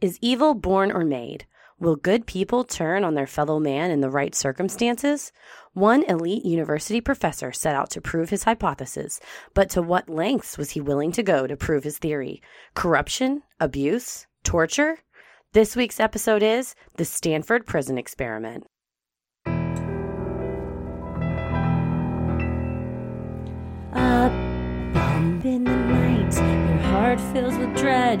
Is evil born or made? Will good people turn on their fellow man in the right circumstances? One elite university professor set out to prove his hypothesis, but to what lengths was he willing to go to prove his theory? Corruption? Abuse? Torture? This week's episode is The Stanford Prison Experiment. A bump in the night, your heart fills with dread.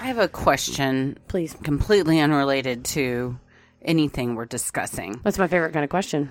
I have a question, Please. completely unrelated to anything we're discussing. That's my favorite kind of question.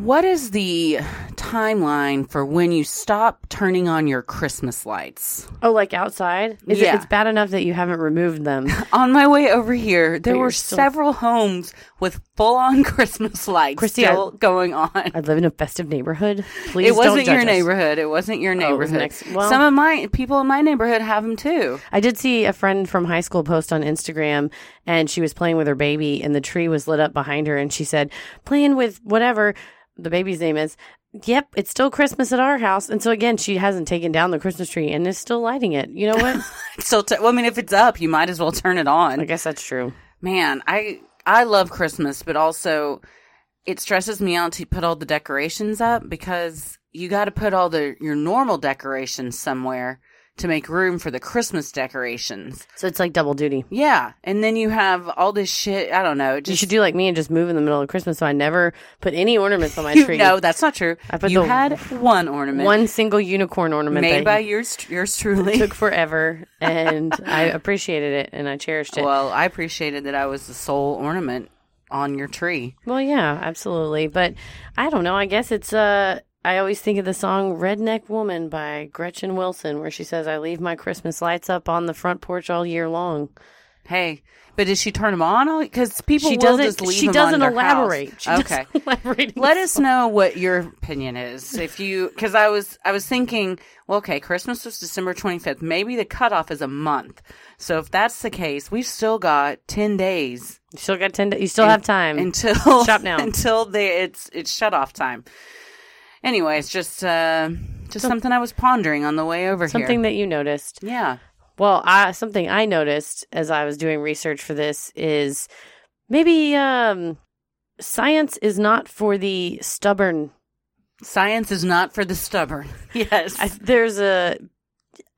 What is the timeline for when you stop turning on your Christmas lights? Oh, like outside? Is Yeah. it, it's bad enough that you haven't removed them. On my way over here, there were still- several homes with full-on Christmas lights Christy, still going on. I live in a festive neighborhood. Please it wasn't your us. neighborhood. It wasn't your Oh, neighborhood. next- well- Some of my people in my neighborhood have them too. I did see a friend from high school post on Instagram and she was playing with her baby and the tree was lit up behind her and she said, playing with whatever the baby's name is. Yep, it's still Christmas at our house. And so again, she hasn't taken down the Christmas tree and is still lighting it. You know what? Still, t- well, I mean, if it's up, you might as well turn it on. I guess that's true. Man, I I love Christmas, but also it stresses me out to put all the decorations up because you got to put all the your normal decorations somewhere to make room for the Christmas decorations. So it's like double duty. Yeah, and then you have all this shit. I don't know. It You should do like me and just move in the middle of Christmas so I never put any ornaments on my tree. no, that's not true. I put you the- had one ornament, One single unicorn ornament made by yours yours truly. took forever and I appreciated it and I cherished it. well, I appreciated that I was the sole ornament on your tree. Well, yeah, absolutely. But I don't know. I guess it's uh I always think of the song Redneck Woman by Gretchen Wilson where she says I leave my Christmas lights up on the front porch all year long. Hey, but does she turn them on? Because people she will doesn't just leave she them doesn't on elaborate. House. She okay. doesn't elaborate. Let us know what your opinion is. If you, because I was, I was thinking, well, okay, Christmas was December 25th. Maybe the cutoff is a month. So if that's the case, we've still got 10 days You still got 10 da- you still have time. until Shop now. until they, it's, it's shut off time. Anyway, it's just, uh, just something I was pondering on the way over here. Something here. that you noticed. yeah. Well, I, something I noticed as I was doing research for this is maybe um, science is not for the stubborn. Science is not for the stubborn. Yes. I, there's a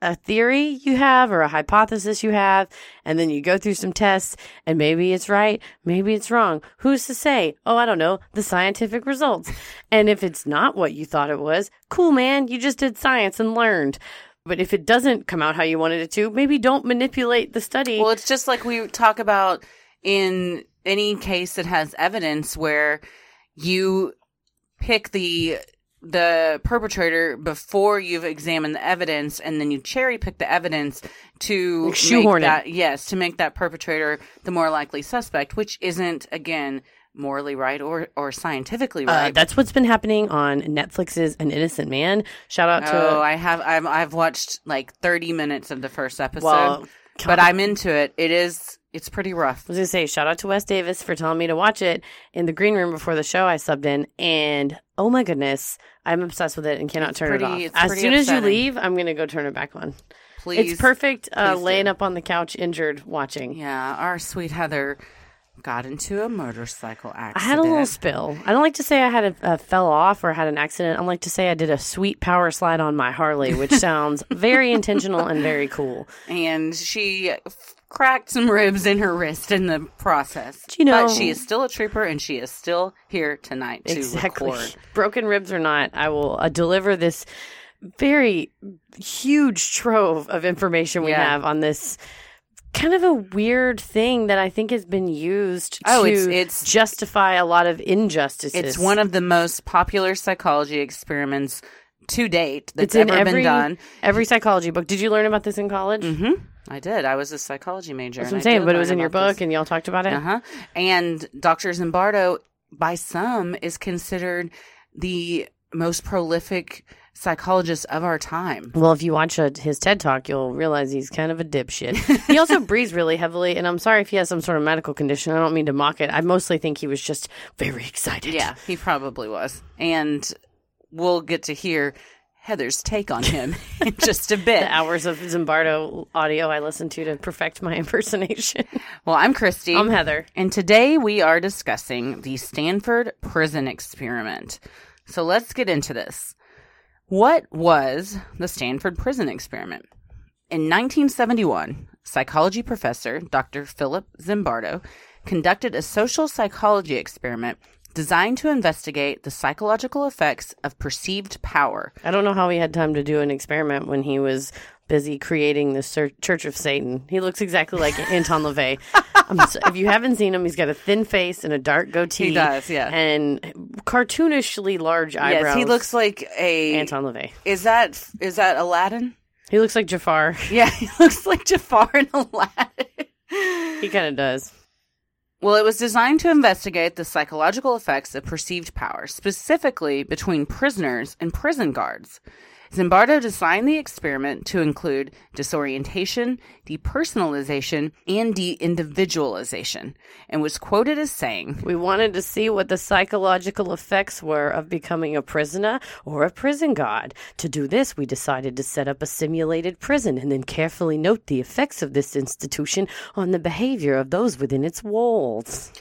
a theory you have or a hypothesis you have, and then you go through some tests, and maybe it's right, maybe it's wrong. Who's to say? Oh, I don't know. The scientific results. and if it's not what you thought it was, cool, man. You just did science and learned. But if it doesn't come out how you wanted it to, maybe don't manipulate the study. Well, it's just like we talk about in any case that has evidence where you pick the the perpetrator before you've examined the evidence and then you cherry pick the evidence to Like shoehorn that yes to make that perpetrator the more likely suspect which isn't again morally right or or scientifically Uh, right that's what's been happening on Netflix's An Innocent Man. Shout out to Oh, I have. I've, I've watched like thirty minutes of the first episode, Well, but I'm into it. It is. It's pretty rough. I was gonna say shout out to Wes Davis for telling me to watch it in the green room before the show I subbed in, and oh my goodness, I'm obsessed with it and cannot It's turn pretty- it off. As soon as you leave, I'm gonna go turn it back on. Please. it's perfect uh, please do. laying up on the couch, injured, watching. Yeah, our sweet Heather got into a motorcycle accident. I had a little spill. I don't like to say I had a, a fell off or had an accident. I like to say I did a sweet power slide on my Harley, which sounds very intentional and very cool. and she f- cracked some ribs in her wrist in the process. You know- but she is still a trooper, and she is still here tonight to exactly. record. Broken ribs or not, I will uh, deliver this very huge trove of information we Yeah. have on this kind of a weird thing that I think has been used Oh, to it's- it's- justify a lot of injustices. It's one of the most popular psychology experiments to date that's it's ever every been done. every psychology book. Did you learn about this in college? hmm I did. I was a psychology major. That's what I'm saying, but it was in your book this. and y'all talked about it. Uh huh. And Dr. Zimbardo, by some, is considered the most prolific psychologist of our time. Well, if you watch a, his TED talk, you'll realize he's kind of a dipshit. he also breathes really heavily, and I'm sorry if he has some sort of medical condition. I don't mean to mock it. I mostly think he was just very excited. Yeah, he probably was. And we'll get to hear Heather's take on him in just a bit. The hours of Zimbardo audio I listened to to perfect my impersonation. Well, I'm Christy. I'm Heather. And today we are discussing the Stanford Prison Experiment. So let's get into this. What was the Stanford Prison Experiment? In 1971, psychology professor Dr. Philip Zimbardo conducted a social psychology experiment designed to investigate the psychological effects of perceived power. I don't know how he had time to do an experiment when he was busy creating the Church of Satan. He looks exactly like Anton LaVey. Um, so- if you haven't seen him, he's got a thin face and a dark goatee. He does, yeah. And cartoonishly large eyebrows. Yes, he looks like a Anton LaVey. Is that is that Aladdin? He looks like Jafar. Yeah, he looks like Jafar and Aladdin. He kind of does. Well, it was designed to investigate the psychological effects of perceived power, specifically between prisoners and prison guards. Zimbardo designed the experiment to include disorientation, depersonalization, and de individualization, and was quoted as saying, We wanted to see what the psychological effects were of becoming a prisoner or a prison guard. To do this, we decided to set up a simulated prison and then carefully note the effects of this institution on the behavior of those within its walls.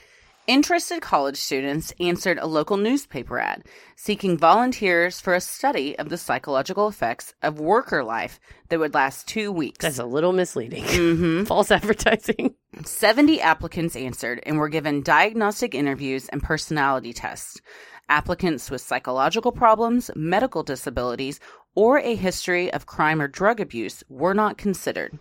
Interested college students answered a local newspaper ad seeking volunteers for a study of the psychological effects of worker life that would last two weeks. That's a little misleading. Mm-hmm. False advertising. 70 applicants answered and were given diagnostic interviews and personality tests. Applicants with psychological problems, medical disabilities, or a history of crime or drug abuse were not considered.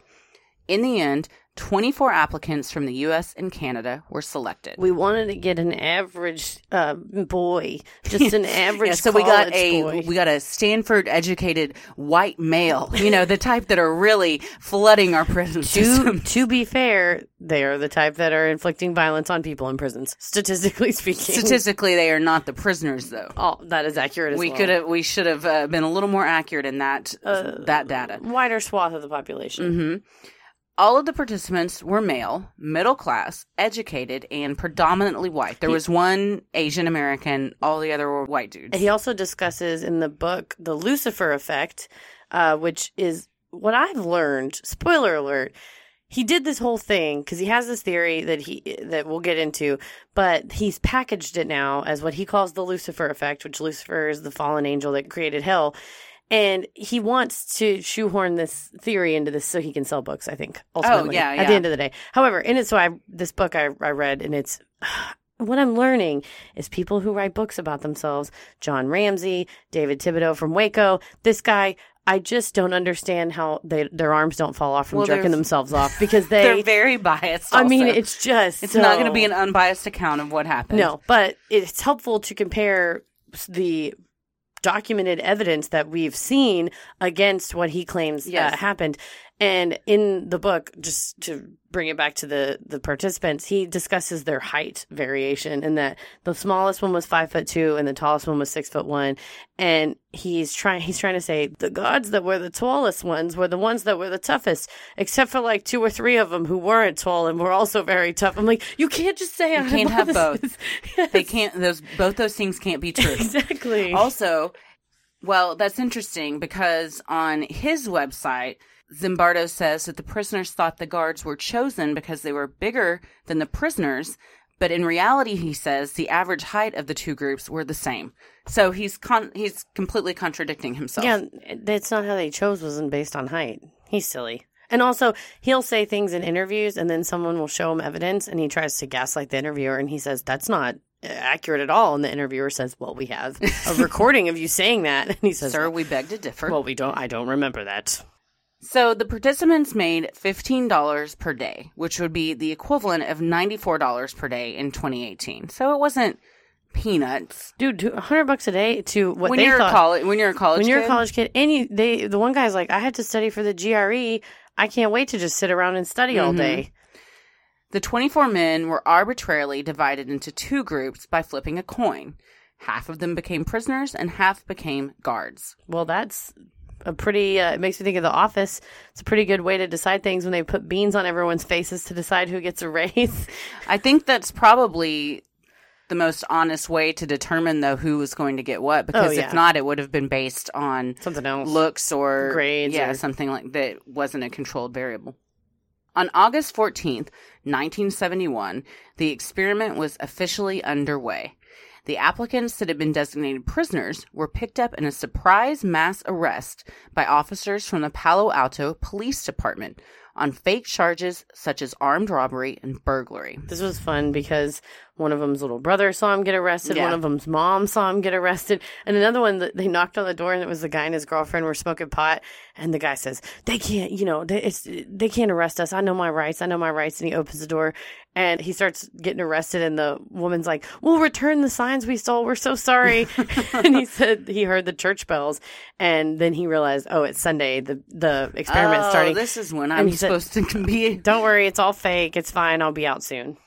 In the end, 24 applicants from the US and Canada were selected. We wanted to get an average uh, boy, just an average. Yeah, so we got a boy. we got a Stanford educated white male, you know, the type that are really flooding our prison to to be fair, they are the type that are inflicting violence on people in prisons. Statistically speaking, Statistically, they are not the prisoners though. Oh, that is accurate. As we well. could have we should have uh, been a little more accurate in that that data. wider swath of the population. hmm All of the participants were male, middle class, educated, and predominantly white. There was one Asian American. All the other were white dudes. He also discusses in the book the Lucifer effect, uh, which is what I've learned. Spoiler alert. He did this whole thing because he has this theory that he that we'll get into, but he's packaged it now as what he calls the Lucifer effect, which Lucifer is the fallen angel that created hell. And he wants to shoehorn this theory into this so he can sell books, I think, oh, ultimately. yeah, At the end of the day. However, in it, so I, this book I, I read, and it's, what I'm learning is people who write books about themselves, John Ramsey, David Thibodeau from Waco, this guy, I just don't understand how they, their arms don't fall off from Well, jerking themselves off because they, They're very biased. I mean, it's just, it's not going to be an unbiased account of what happened. no, but it's helpful to compare the documented evidence that we've seen against what he claims Yes. uh, happened. And in the book, just to bring it back to the the participants, he discusses their height variation and that the smallest one was five foot two and the tallest one was six foot one. And he's trying he's trying to say the gods that were the tallest ones were the ones that were the toughest, except for like two or three of them who weren't tall and were also very tough. I'm like, you can't just say You can't have both. They can't. Those both those things can't be true. exactly. Also, well, that's interesting because on his website, Zimbardo says that the prisoners thought the guards were chosen because they were bigger than the prisoners, but in reality, he says the average height of the two groups were the same. So he's con- he's completely contradicting himself. Yeah, that's not how they chose. Wasn't based on height. He's silly. And also, he'll say things in interviews, and then someone will show him evidence, and he tries to gaslight the interviewer, and he says that's not uh, accurate at all. And the interviewer says, "Well, we have a recording of you saying that," and he says, Sir, we beg to differ. "Well, we don't. I don't remember that." So the participants made $15 per day, which would be the equivalent of $94 per day in 2018. So it wasn't peanuts. Dude, a hundred bucks a day to what when they you're thought. a college, when you're a college, when you're kid, a college kid, and you, they, the one guy's like, I had to study for the GRE. I can't wait to just sit around and study all Mhm. day. the 24 men were arbitrarily divided into two groups by flipping a coin. Half of them became prisoners, and half became guards. Well, that's a pretty. Uh, it makes me think of The Office. It's a pretty good way to decide things when they put beans on everyone's faces to decide who gets a raise. I think that's probably the most honest way to determine though who was going to get what because Oh, yeah. if not it would have been based on Something else. looks or Grades yeah or- something like that wasn't a controlled variable on august 14th 1971 the experiment was officially underway the applicants that had been designated prisoners were picked up in a surprise mass arrest by officers from the Palo Alto Police Department on fake charges such as armed robbery and burglary. This was fun because one of them's little brother saw him get arrested. Yeah. One of them's mom saw him get arrested. And another one, that they knocked on the door and it was the guy and his girlfriend were smoking pot. And the guy says, they can't, you know, they, it's, they can't arrest us. I know my rights. I know my rights. And he opens the door and he starts getting arrested. And the woman's like, we'll return the signs we stole. We're so sorry. and he said he heard the church bells. And then he realized, oh, it's Sunday. The, the experiment's oh, starting. this is when I'm he said- supposed to be. Don't worry. It's all fake. It's fine. I'll be out soon.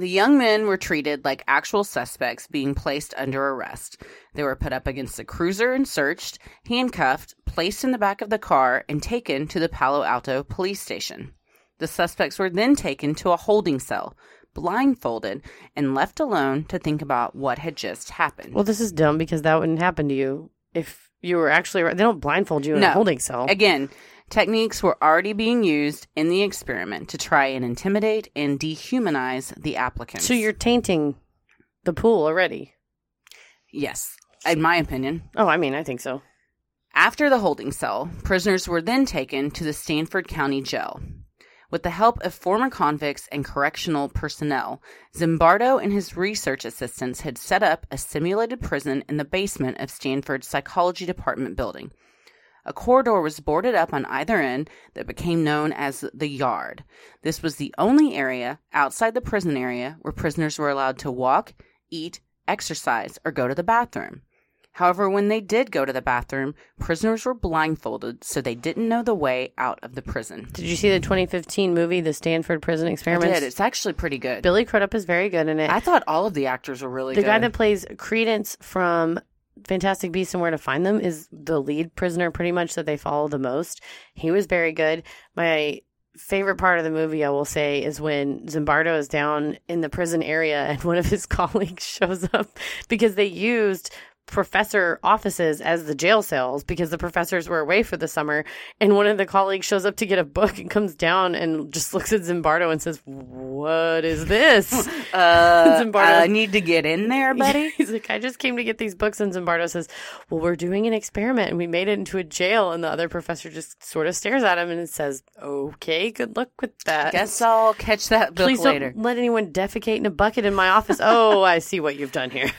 The young men were treated like actual suspects being placed under arrest. They were put up against the cruiser and searched, handcuffed, placed in the back of the car, and taken to the Palo Alto police station. The suspects were then taken to a holding cell, blindfolded, and left alone to think about what had just happened. Well, this is dumb because that wouldn't happen to you if you were actually. They don't blindfold you in a holding cell. Again, techniques were already being used in the experiment to try and intimidate and dehumanize the applicants. So you're tainting the pool already. Yes, in my opinion. Oh, I mean, I think so. After the holding cell, prisoners were then taken to the Stanford County Jail. With the help of former convicts and correctional personnel, Zimbardo and his research assistants had set up a simulated prison in the basement of Stanford's psychology department building. A corridor was boarded up on either end that became known as the yard. This was the only area outside the prison area where prisoners were allowed to walk, eat, exercise, or go to the bathroom. However, when they did go to the bathroom, prisoners were blindfolded so they didn't know the way out of the prison. Did you see the 2015 movie, The Stanford Prison I did. It's actually pretty good. Billy Crudup is very good in it. I thought all of the actors were really the good. The guy that plays Credence from Fantastic Beasts and Where to Find Them is the lead prisoner, pretty much that they follow the most. He was very good. My favorite part of the movie, I will say, is when Zimbardo is down in the prison area and one of his colleagues shows up because they used professor offices as the jail cells because the professors were away for the summer and one of the colleagues shows up to get a book and comes down and just looks at Zimbardo and says what is this uh, Zimbardo. I need to get in there, buddy. He's like, I just came to get these books. And Zimbardo says, Well, we're doing an experiment and we made it into a jail. And the other professor just sort of stares at him and says, Okay, good luck with that. Guess I'll catch that book Please later. don't let anyone defecate in a bucket in my office. oh, I see what you've done here.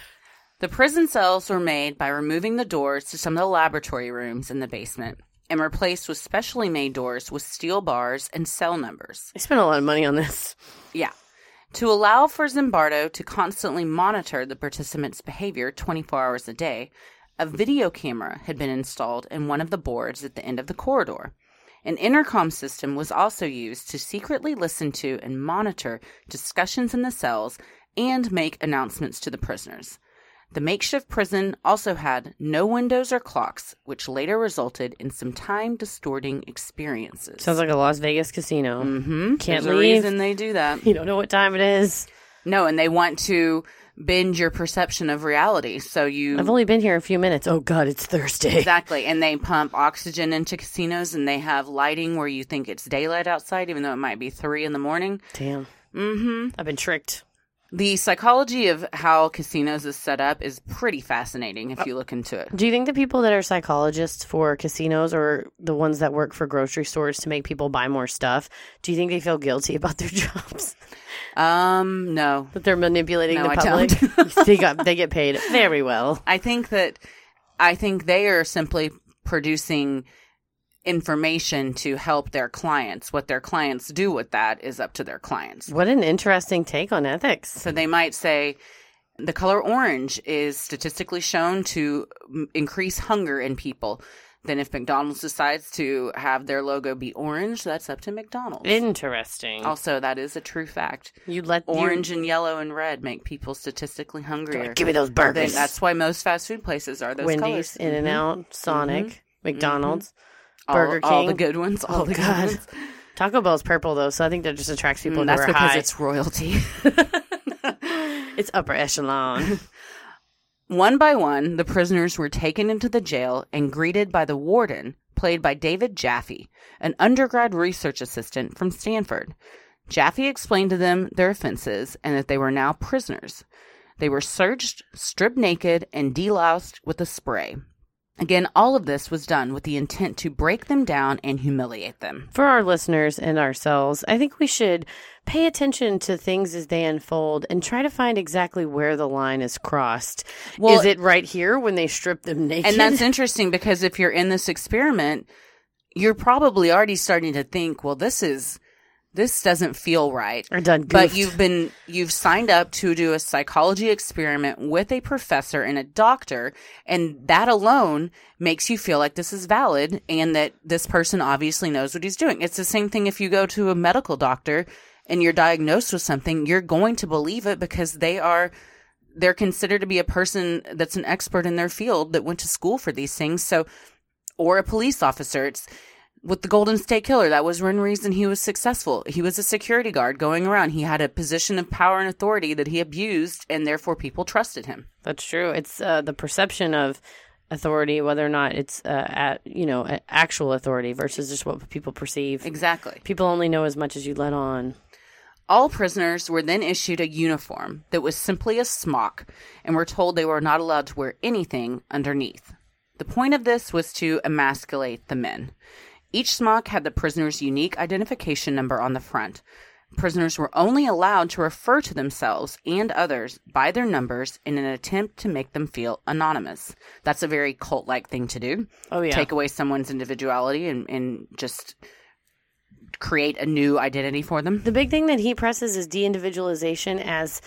The prison cells were made by removing the doors to some of the laboratory rooms in the basement and replaced with specially made doors with steel bars and cell numbers. I spent a lot of money on this. Yeah. To allow for Zimbardo to constantly monitor the participants' behavior 24 hours a day, a video camera had been installed in one of the boards at the end of the corridor. An intercom system was also used to secretly listen to and monitor discussions in the cells and make announcements to the prisoners. The makeshift prison also had no windows or clocks, which later resulted in some time distorting experiences. Sounds like a Las Vegas casino. mm-hmm. Can't There's a reason they do that. You don't know what time it is. No, and they want to bend your perception of reality. So you I've only been here a few minutes. Oh God, it's Thursday. Exactly. And they pump oxygen into casinos and they have lighting where you think it's daylight outside, even though it might be three in the morning. Damn, Mm-hmm. I've been tricked. The psychology of how casinos is set up is pretty fascinating if you look into it. Do you think the people that are psychologists for casinos or the ones that work for grocery stores to make people buy more stuff, do you think they feel guilty about their jobs? Um, no. that they're manipulating No, the public? they got they get paid very well. I think that I think they are simply producing information to help their clients. What their clients do with that is up to their clients. What an interesting take on ethics. So they might say the color orange is statistically shown to m- increase hunger in people. Then if McDonald's decides to have their logo be orange, that's up to McDonald's. Interesting. also, that is a true fact. you let you- Orange and yellow and red make people statistically hungrier. Give me those Then burgers. that's why most fast food places are those Wendy's, colors. In and. Out, mm-hmm. Sonic, mm-hmm. Mm-hmm. McDonald's, All- Burger all, the good ones. All Oh, the God. good ones. Taco Bell's purple though, so I think that just attracts people Mm, that's because high. it's royalty. It's upper echelon. One by one, the prisoners were taken into the jail and greeted by the warden, played by David Jaffe, an undergrad research assistant from Stanford. Jaffe explained to them their offenses and that they were now prisoners. They were searched, stripped naked, and deloused with a spray. Again, all of this was done with the intent to break them down and humiliate them. For our listeners and ourselves, I think we should pay attention to things as they unfold and try to find exactly where the line is crossed. Well- is it right here when they strip them naked? And that's interesting because if you're in this experiment, you're probably already starting to think, well, this is this doesn't feel right. Or done But you've been you've signed up to do a psychology experiment with a professor and a doctor, and that alone makes you feel like this is valid and that this person obviously knows what he's doing. It's the same thing if you go to a medical doctor and you're diagnosed with something, you're going to believe it because they are they're considered to be a person that's an expert in their field that went to school for these things. So, or a police officer. It's with the Golden State Killer. That was one reason he was successful. He was a security guard going around. He had a position of power and authority that he abused, and therefore people trusted him. That's true. It's uh, the perception of authority, whether or not it's uh, at you know actual authority versus just what people perceive. Exactly. People only know as much as you let on. All prisoners were then issued a uniform that was simply a smock and were told they were not allowed to wear anything underneath. The point of this was to emasculate the men. Each smock had the prisoner's unique identification number on the front. Prisoners were only allowed to refer to themselves and others by their numbers in an attempt to make them feel anonymous. That's a very cult like thing to do. Oh yeah. Take away someone's individuality and, and just create a new identity for them. The big thing that he presses is de-individualization as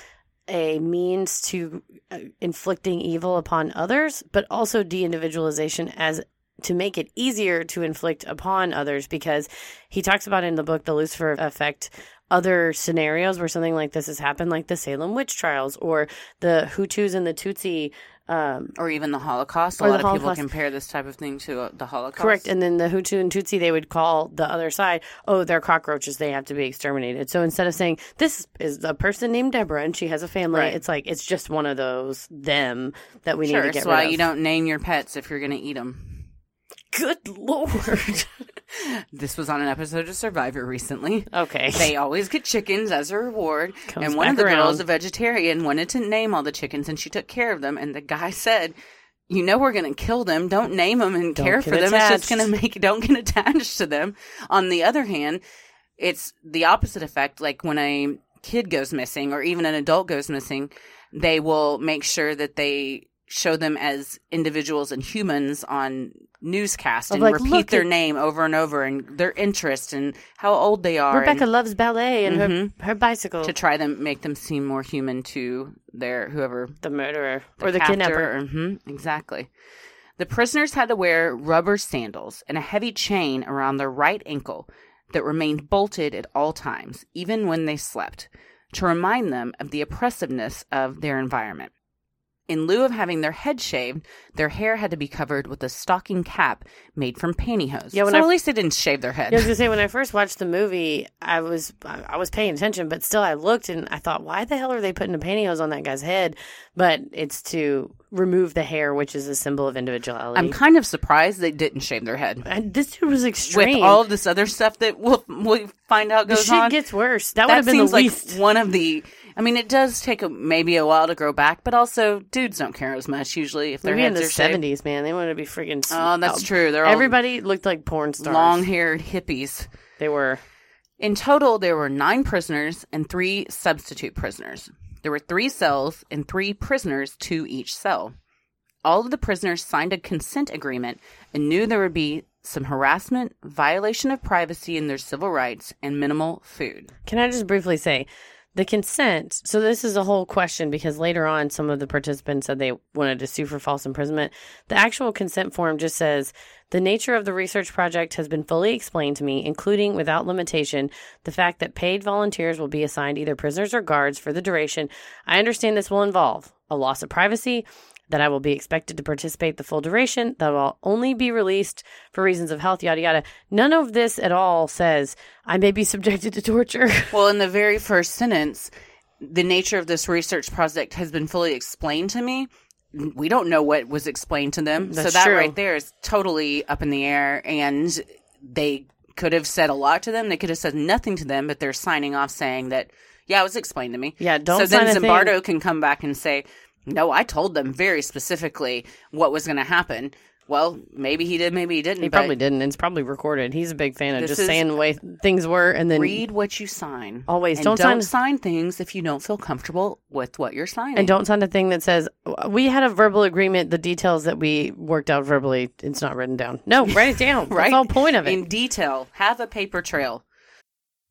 a means to uh, inflicting evil upon others, but also de-individualization as to make it easier to inflict upon others because he talks about in the book the Lucifer effect other scenarios where something like this has happened like the Salem witch trials or the Hutus and the Tutsi um, or even the Holocaust. A lot of people compare this type of thing to uh, the Holocaust. Correct. And then the Hutu and Tutsi, they would call the other side, oh, they're cockroaches. They have to be exterminated. So instead of saying, this is a person named Deborah and she has a family, Right. it's like, it's just one of those them that we sure, need to get rid why of. Why you don't name your pets if you're going to eat them. Good Lord. This was on an episode of Survivor recently. okay. They always get chickens as a reward. Comes and one of the girls, a vegetarian, wanted to name all the chickens and she took care of them. And the guy said, you know we're going to kill them. Don't name them and Don't care for them. It's just going to make don't get attached to them. On the other hand, it's the opposite effect. Like when a kid goes missing or even an adult goes missing, they will make sure that they show them as individuals and humans on newscast and like, repeat their at- name over and over and their interest and how old they are. and- Rebecca loves ballet and Mhm. her, her bicycle. to try to make them seem more human to their whoever the murderer or the kidnapper. mhm, exactly. The prisoners had to wear rubber sandals and a heavy chain around their right ankle that remained bolted at all times, even when they slept, to remind them of the oppressiveness of their environment. In lieu of having their head shaved, their hair had to be covered with a stocking cap made from pantyhose. Yeah, when so I- at least they didn't shave their head. Yeah, I was gonna say when I first watched the movie, I was I was paying attention, but still I looked and I thought, why the hell are they putting a pantyhose on that guy's head? But it's to remove the hair, which is a symbol of individuality. I'm kind of surprised they didn't shave their head. and this dude was extreme. With all of this other stuff that we'll, we'll find out goes the shit on. gets worse. That, would have been seems the like least. one of the. I mean, it does take a, maybe a while to grow back, but also dudes don't care as much usually if their Maybe in the seventies, man, they wanted to be freaking. Oh, that's oh, true. They're all Everybody looked like porn stars. long-haired hippies. They were. In total, there were nine prisoners and three substitute prisoners. There were three cells and three prisoners to each cell. All of the prisoners signed a consent agreement and knew there would be some harassment, violation of privacy and their civil rights, and minimal food. Can I just briefly say the consent? So this is a whole question because later on, some of the participants said they wanted to sue for false imprisonment. The actual consent form just says the nature of the research project has been fully explained to me, including without limitation the fact that paid volunteers will be assigned either prisoners or guards for the duration. I understand this will involve a loss of privacy. That I will be expected to participate the full duration, that will only be released for reasons of health, yada yada. None of this at all says I may be subjected to torture. Well, in the very first sentence, the nature of this research project has been fully explained to me. We don't know what was explained to them. Mm, so that true. right there is totally up in the air. And they could have said a lot to them. They could have said nothing to them, but they're signing off saying that, yeah, it was explained to me. Yeah, don't So then a thing. Zimbardo can come back and say, no, I told them very specifically what was going to happen. Well, maybe he did, maybe he didn't. He probably didn't. It's probably recorded. He's a big fan of This just is- saying the way things were, and then Read what you sign. Always. And Don't sign- sign things if you don't feel comfortable with what you're signing. and don't sign a thing that says we had a verbal agreement. The details that we worked out verbally, it's not written down. No, write it down. right That's the whole point of it. in detail. Have a paper trail.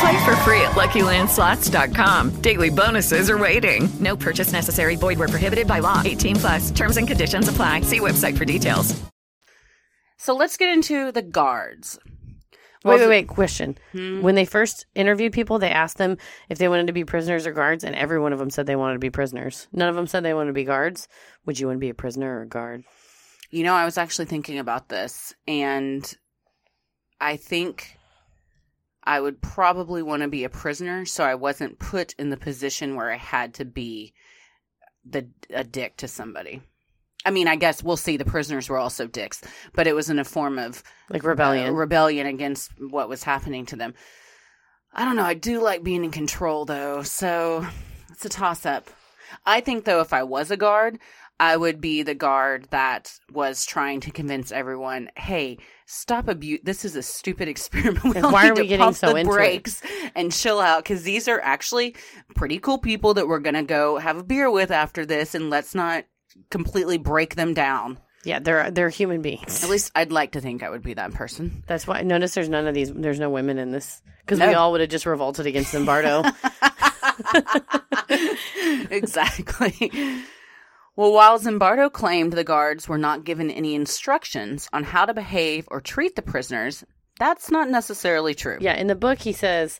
Play for free at LuckyLandSlots.com. Daily bonuses are waiting. No purchase necessary. Void where prohibited by law. 18 plus. Terms and conditions apply. See website for details. So let's get into the guards. wait, wait, wait. Question: hmm? When they first interviewed people, they asked them if they wanted to be prisoners or guards, and every one of them said they wanted to be prisoners. None of them said they wanted to be guards. Would you want to be a prisoner or a guard? You know, I was actually thinking about this, and I think I would probably want to be a prisoner, so I wasn't put in the position where I had to be the a dick to somebody. I mean, I guess we'll see. The prisoners were also dicks, but it was in a form of Like rebellion. uh, rebellion against what was happening to them. I don't know. I do like being in control, though, so it's a toss up. I think, though, if I was a guard, I would be the guard that was trying to convince everyone, "Hey, stop abuse. This is a stupid experiment. We why are we getting so the into it?" brakes and chill out because these are actually pretty cool people that we're gonna go have a beer with after this, and let's not completely break them down. yeah, they're they're human beings. At least I'd like to think I would be that person. That's why. Notice there's none of these. There's no women in this because we all would have just revolted against Zimbardo. exactly. Well, while Zimbardo claimed the guards were not given any instructions on how to behave or treat the prisoners, that's not necessarily true. Yeah, in the book he says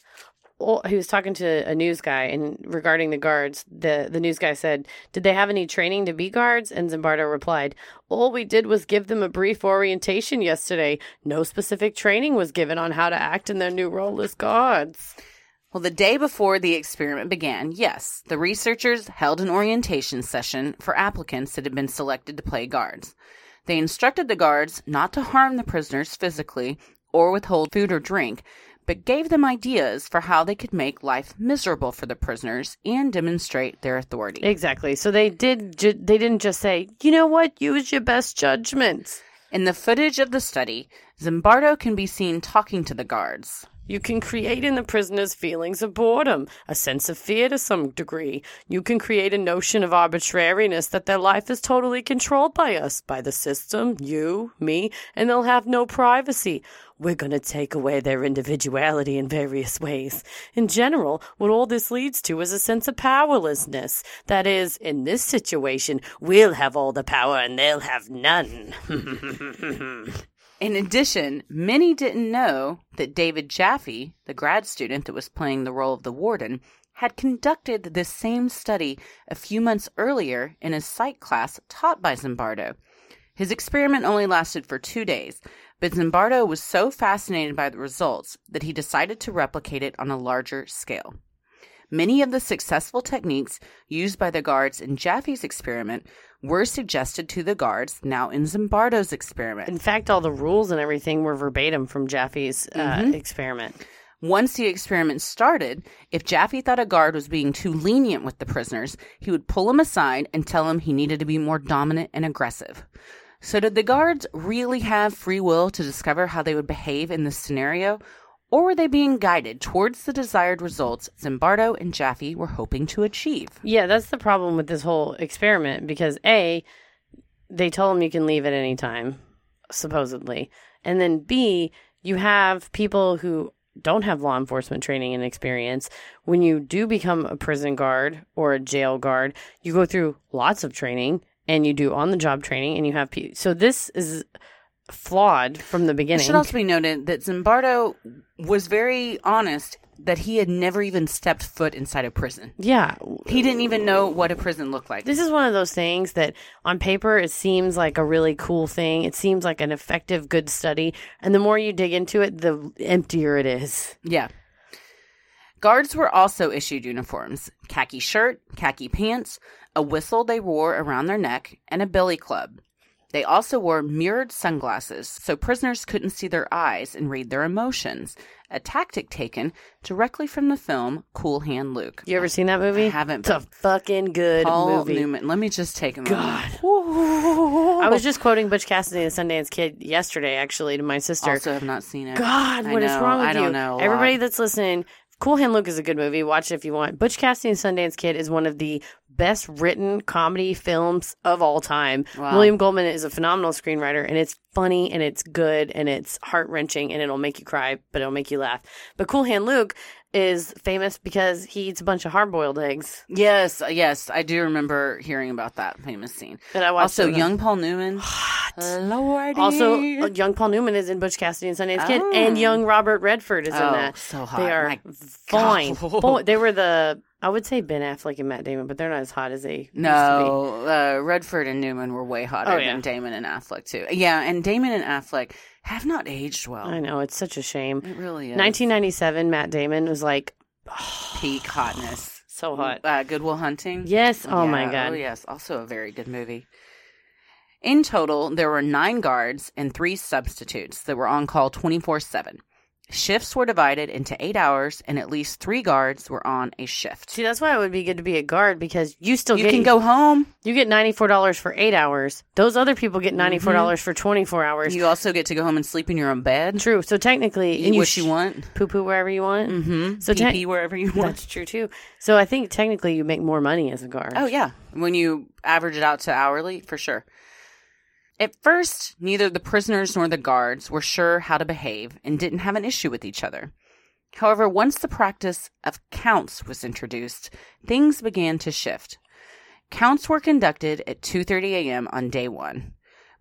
well, he was talking to a news guy and regarding the guards, the the news guy said, "Did they have any training to be guards?" And Zimbardo replied, "All we did was give them a brief orientation yesterday. No specific training was given on how to act in their new role as guards." Well, the day before the experiment began, yes, the researchers held an orientation session for applicants that had been selected to play guards. They instructed the guards not to harm the prisoners physically or withhold food or drink, but gave them ideas for how they could make life miserable for the prisoners and demonstrate their authority. Exactly. So they did. Ju- they didn't just say, "You know what? Use your best judgment." In the footage of the study, Zimbardo can be seen talking to the guards. You can create in the prisoners feelings of boredom, a sense of fear to some degree. You can create a notion of arbitrariness that their life is totally controlled by us, by the system, you, me, and they'll have no privacy. We're going to take away their individuality in various ways. In general, what all this leads to is a sense of powerlessness. That is, in this situation, we'll have all the power and they'll have none. In addition, many didn't know that David Jaffe, the grad student that was playing the role of the warden, had conducted this same study a few months earlier in a psych class taught by Zimbardo. His experiment only lasted for two days, but Zimbardo was so fascinated by the results that he decided to replicate it on a larger scale. Many of the successful techniques used by the guards in Jaffe's experiment were suggested to the guards now in Zimbardo's experiment. In fact, all the rules and everything were verbatim from Jaffe's uh, experiment. Once the experiment started, if Jaffe thought a guard was being too lenient with the prisoners, he would pull him aside and tell him he needed to be more dominant and aggressive. So, did the guards really have free will to discover how they would behave in this scenario? Or were they being guided towards the desired results Zimbardo and Jaffe were hoping to achieve? Yeah, that's the problem with this whole experiment because A, they tell them you can leave at any time, supposedly. And then B, you have people who don't have law enforcement training and experience. When you do become a prison guard or a jail guard, you go through lots of training and you do on the job training and you have pe- so this is flawed from the beginning. It should also be noted that Zimbardo was very honest that he had never even stepped foot inside a prison. yeah, He didn't even know what a prison looked like. This is one of those things that on paper it seems like a really cool thing. It seems like an effective, good study. And the more you dig into it, the emptier it is. Yeah. Guards were also issued uniforms khaki shirt, khaki pants, a whistle they wore around their neck, and a billy club. They also wore mirrored sunglasses so prisoners couldn't see their eyes and read their emotions, a tactic taken directly from the film Cool Hand Luke. You ever seen that movie? I haven't, It's a fucking good Paul movie. Newman. Let me just take a moment. God. I was just quoting Butch Cassidy and the Sundance Kid yesterday, actually, to my sister. Also, have not seen it. God, what is wrong with I you? I don't know. Everybody lot. that's listening, Cool Hand Luke is a good movie. Watch it if you want. Butch Cassidy and Sundance Kid is one of the best written comedy films of all time. Wow. William Goldman is a phenomenal screenwriter, and it's funny and it's good and it's heart wrenching and it'll make you cry, but it'll make you laugh. But Cool Hand Luke is famous because he eats a bunch of hard boiled eggs. Yes, yes, I do remember hearing about that famous scene. And I watched Also, young Paul Newman. Lordy. Also, uh, young Paul Newman is in Butch Cassidy and Sundance Kid, Oh. and young Robert Redford is in Oh, that. so hot. They are fine. Boy, they were the I would say Ben Affleck and Matt Damon, but they're not as hot as they used to No, uh, Redford and Newman were way hotter Oh, yeah. than Damon and Affleck too. Yeah, and Damon and Affleck have not aged well. I know it's such a shame. It really is. 1997, Matt Damon was like peak hotness. so hot. Uh, Good Will Hunting. Yes. Oh my god. Oh yes, also a very good movie. In total, there were nine guards and three substitutes that were on call 24 7. Shifts were divided into eight hours, and at least three guards were on a shift. See, that's why it would be good to be a guard because you still You get can go home. you get ninety four dollars for eight hours. Those other people get ninety four dollars for twenty four hours. You also get to go home and sleep in your own bed. True. So technically, Eat and what sh- you want. poo poo wherever you want. Mm-hmm. So So te- pee wherever you want. That's true too. So I think technically you make more money as a guard. Oh yeah, when you average it out to hourly, for sure. At first, neither the prisoners nor the guards were sure how to behave and didn't have an issue with each other. However, once the practice of counts was introduced, things began to shift. Counts were conducted at 2:30 a.m. on day 1.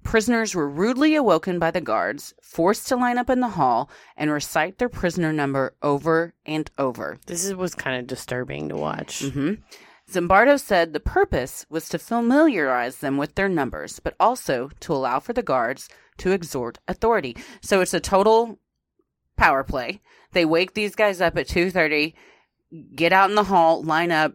Prisoners were rudely awoken by the guards, forced to line up in the hall and recite their prisoner number over and over. This is, was kind of disturbing to watch. hmm Zimbardo said the purpose was to familiarize them with their numbers, but also to allow for the guards to exhort authority. So it's a total power play. They wake these guys up at 2:30, get out in the hall, line up.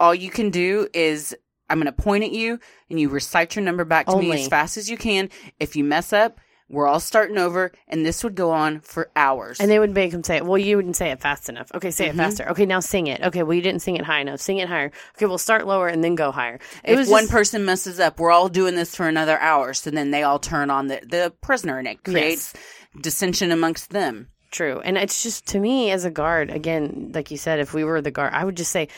All you can do is I'm going to point at you and you recite your number back to me as fast as you can. If you mess up, we're all starting over and this would go on for hours. And they would make him say it. Well, you wouldn't say it fast enough. Okay, say Mm-hmm. it faster. Okay, now sing it. Okay, well, you didn't sing it high enough. Sing it higher. Okay, we'll start lower and then go higher. It if was one just- person messes up, we're all doing this for another hour. So then they all turn on the, the prisoner and it creates dissension amongst them. True. And it's just to me as a guard, again, like you said, if we were the guard, I would just say,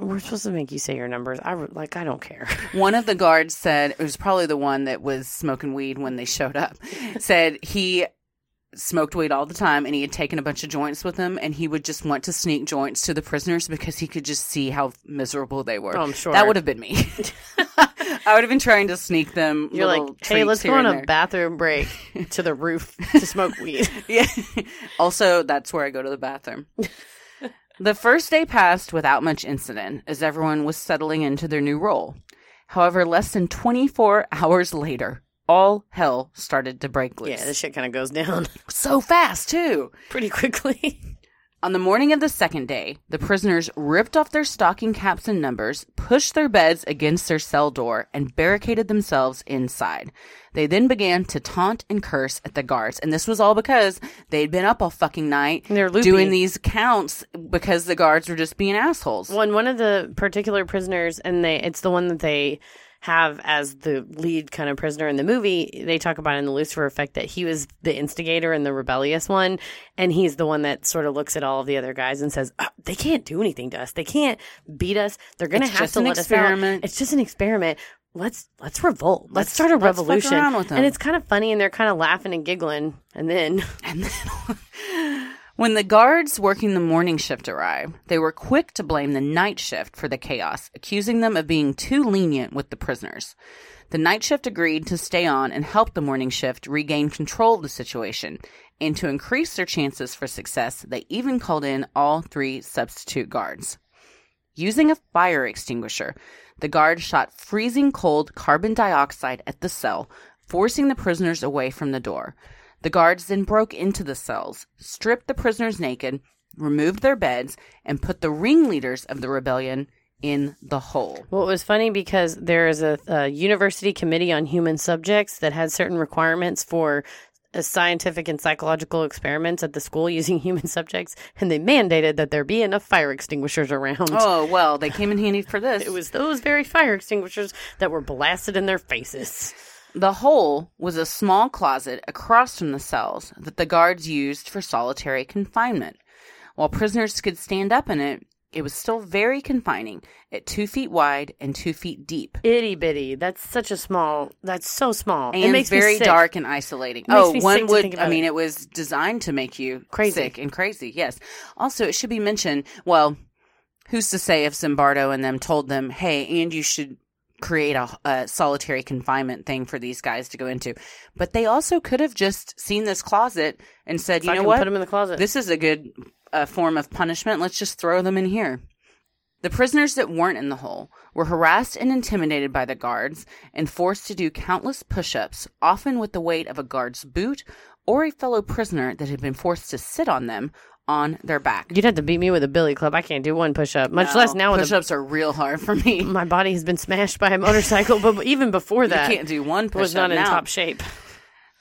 we're supposed to make you say your numbers. I like I don't care. One of the guards said, it was probably the one that was smoking weed when they showed up, said he smoked weed all the time and he had taken a bunch of joints with him and he would just want to sneak joints to the prisoners because he could just see how miserable they were. Oh, I'm sure. That would have been me. I would have been trying to sneak them. You're little like, hey, let's go on a there." bathroom break to the roof to smoke weed. Yeah. also, that's where I go to the bathroom. The first day passed without much incident as everyone was settling into their new role. However, less than 24 hours later, all hell started to break loose. Yeah, this shit kind of goes down so fast, too. pretty quickly. On the morning of the second day, the prisoners ripped off their stocking caps and numbers, pushed their beds against their cell door, and barricaded themselves inside. They then began to taunt and curse at the guards, and this was all because they'd been up all fucking night They're loopy. doing these counts because the guards were just being assholes. One one of the particular prisoners, and they it's the one that they have as the lead kind of prisoner in the movie. They talk about in the Lucifer effect that he was the instigator and the rebellious one, and he's the one that sort of looks at all of the other guys and says, "Ah, "They can't do anything to us. They can't beat us. They're going to have to let us experiment." out. It's just an experiment." Let's let's revolt. Let's, Let's- start a revolution. around with them. And it's kind of funny, and they're kind of laughing and giggling, and then And then, when the guards working the morning shift arrived, they were quick to blame the night shift for the chaos, accusing them of being too lenient with the prisoners. The night shift agreed to stay on and help the morning shift regain control of the situation. And to increase their chances for success, they even called in all three substitute guards. Using a fire extinguisher, the guard shot freezing cold carbon dioxide at the cell, forcing the prisoners away from the door. The guards then broke into the cells, stripped the prisoners naked, removed their beds, and put the ringleaders of the rebellion in the hole. Well, it was funny because there is a, a university committee on human subjects that had certain requirements for scientific and psychological experiments at the school using human subjects, and they mandated that there be enough fire extinguishers around. Oh, well, they came in handy for this. It was those very fire extinguishers that were blasted in their faces. The hole was a small closet across from the cells that the guards used for solitary confinement. While prisoners could stand up in it, it was still very confining at two feet wide and two feet deep. Itty bitty. That's such a small. That's so small. it And makes me very dark and isolating. It makes oh, one would. I mean, it. it was designed to make you Crazy. sick and crazy. Yes. Also, it should be mentioned. Well, who's to say if Zimbardo and them told them, "Hey, and you should create a, a solitary confinement thing for these guys to go into," but they also could have just seen this closet and said, "You know what? Put them in the closet. This is a good uh, form of punishment. Let's just throw them in here. The prisoners that weren't in the hole were harassed and intimidated by the guards and forced to do countless push ups, often with the weight of a guard's boot or a fellow prisoner that had been forced to sit on them on their back. You'd have to beat me with a billy club. I can't do one push up, much less now with push-ups are real hard for me. my body has been smashed by a motorcycle, but even before that, can't do one push was not up in now. top shape.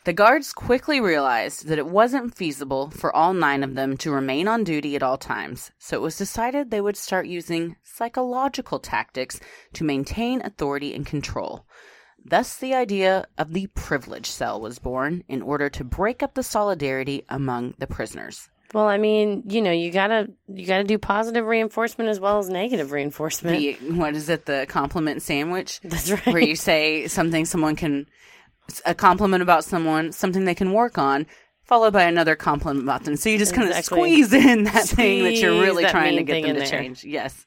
The guards quickly realized that it wasn't feasible for all nine of them to remain on duty at all times, so it was decided they would start using psychological tactics to maintain authority and control. Thus, the idea of the privilege cell was born in order to break up the solidarity among the prisoners. Well, I mean, you know, you gotta you gotta do positive reinforcement as well as negative reinforcement. The, what is it, the compliment sandwich? That's right. Where you say something someone can, a compliment about someone, something they can work on, followed by another compliment about them. So you just kind of squeeze in that thing that you're really that trying to get them to change. Yes.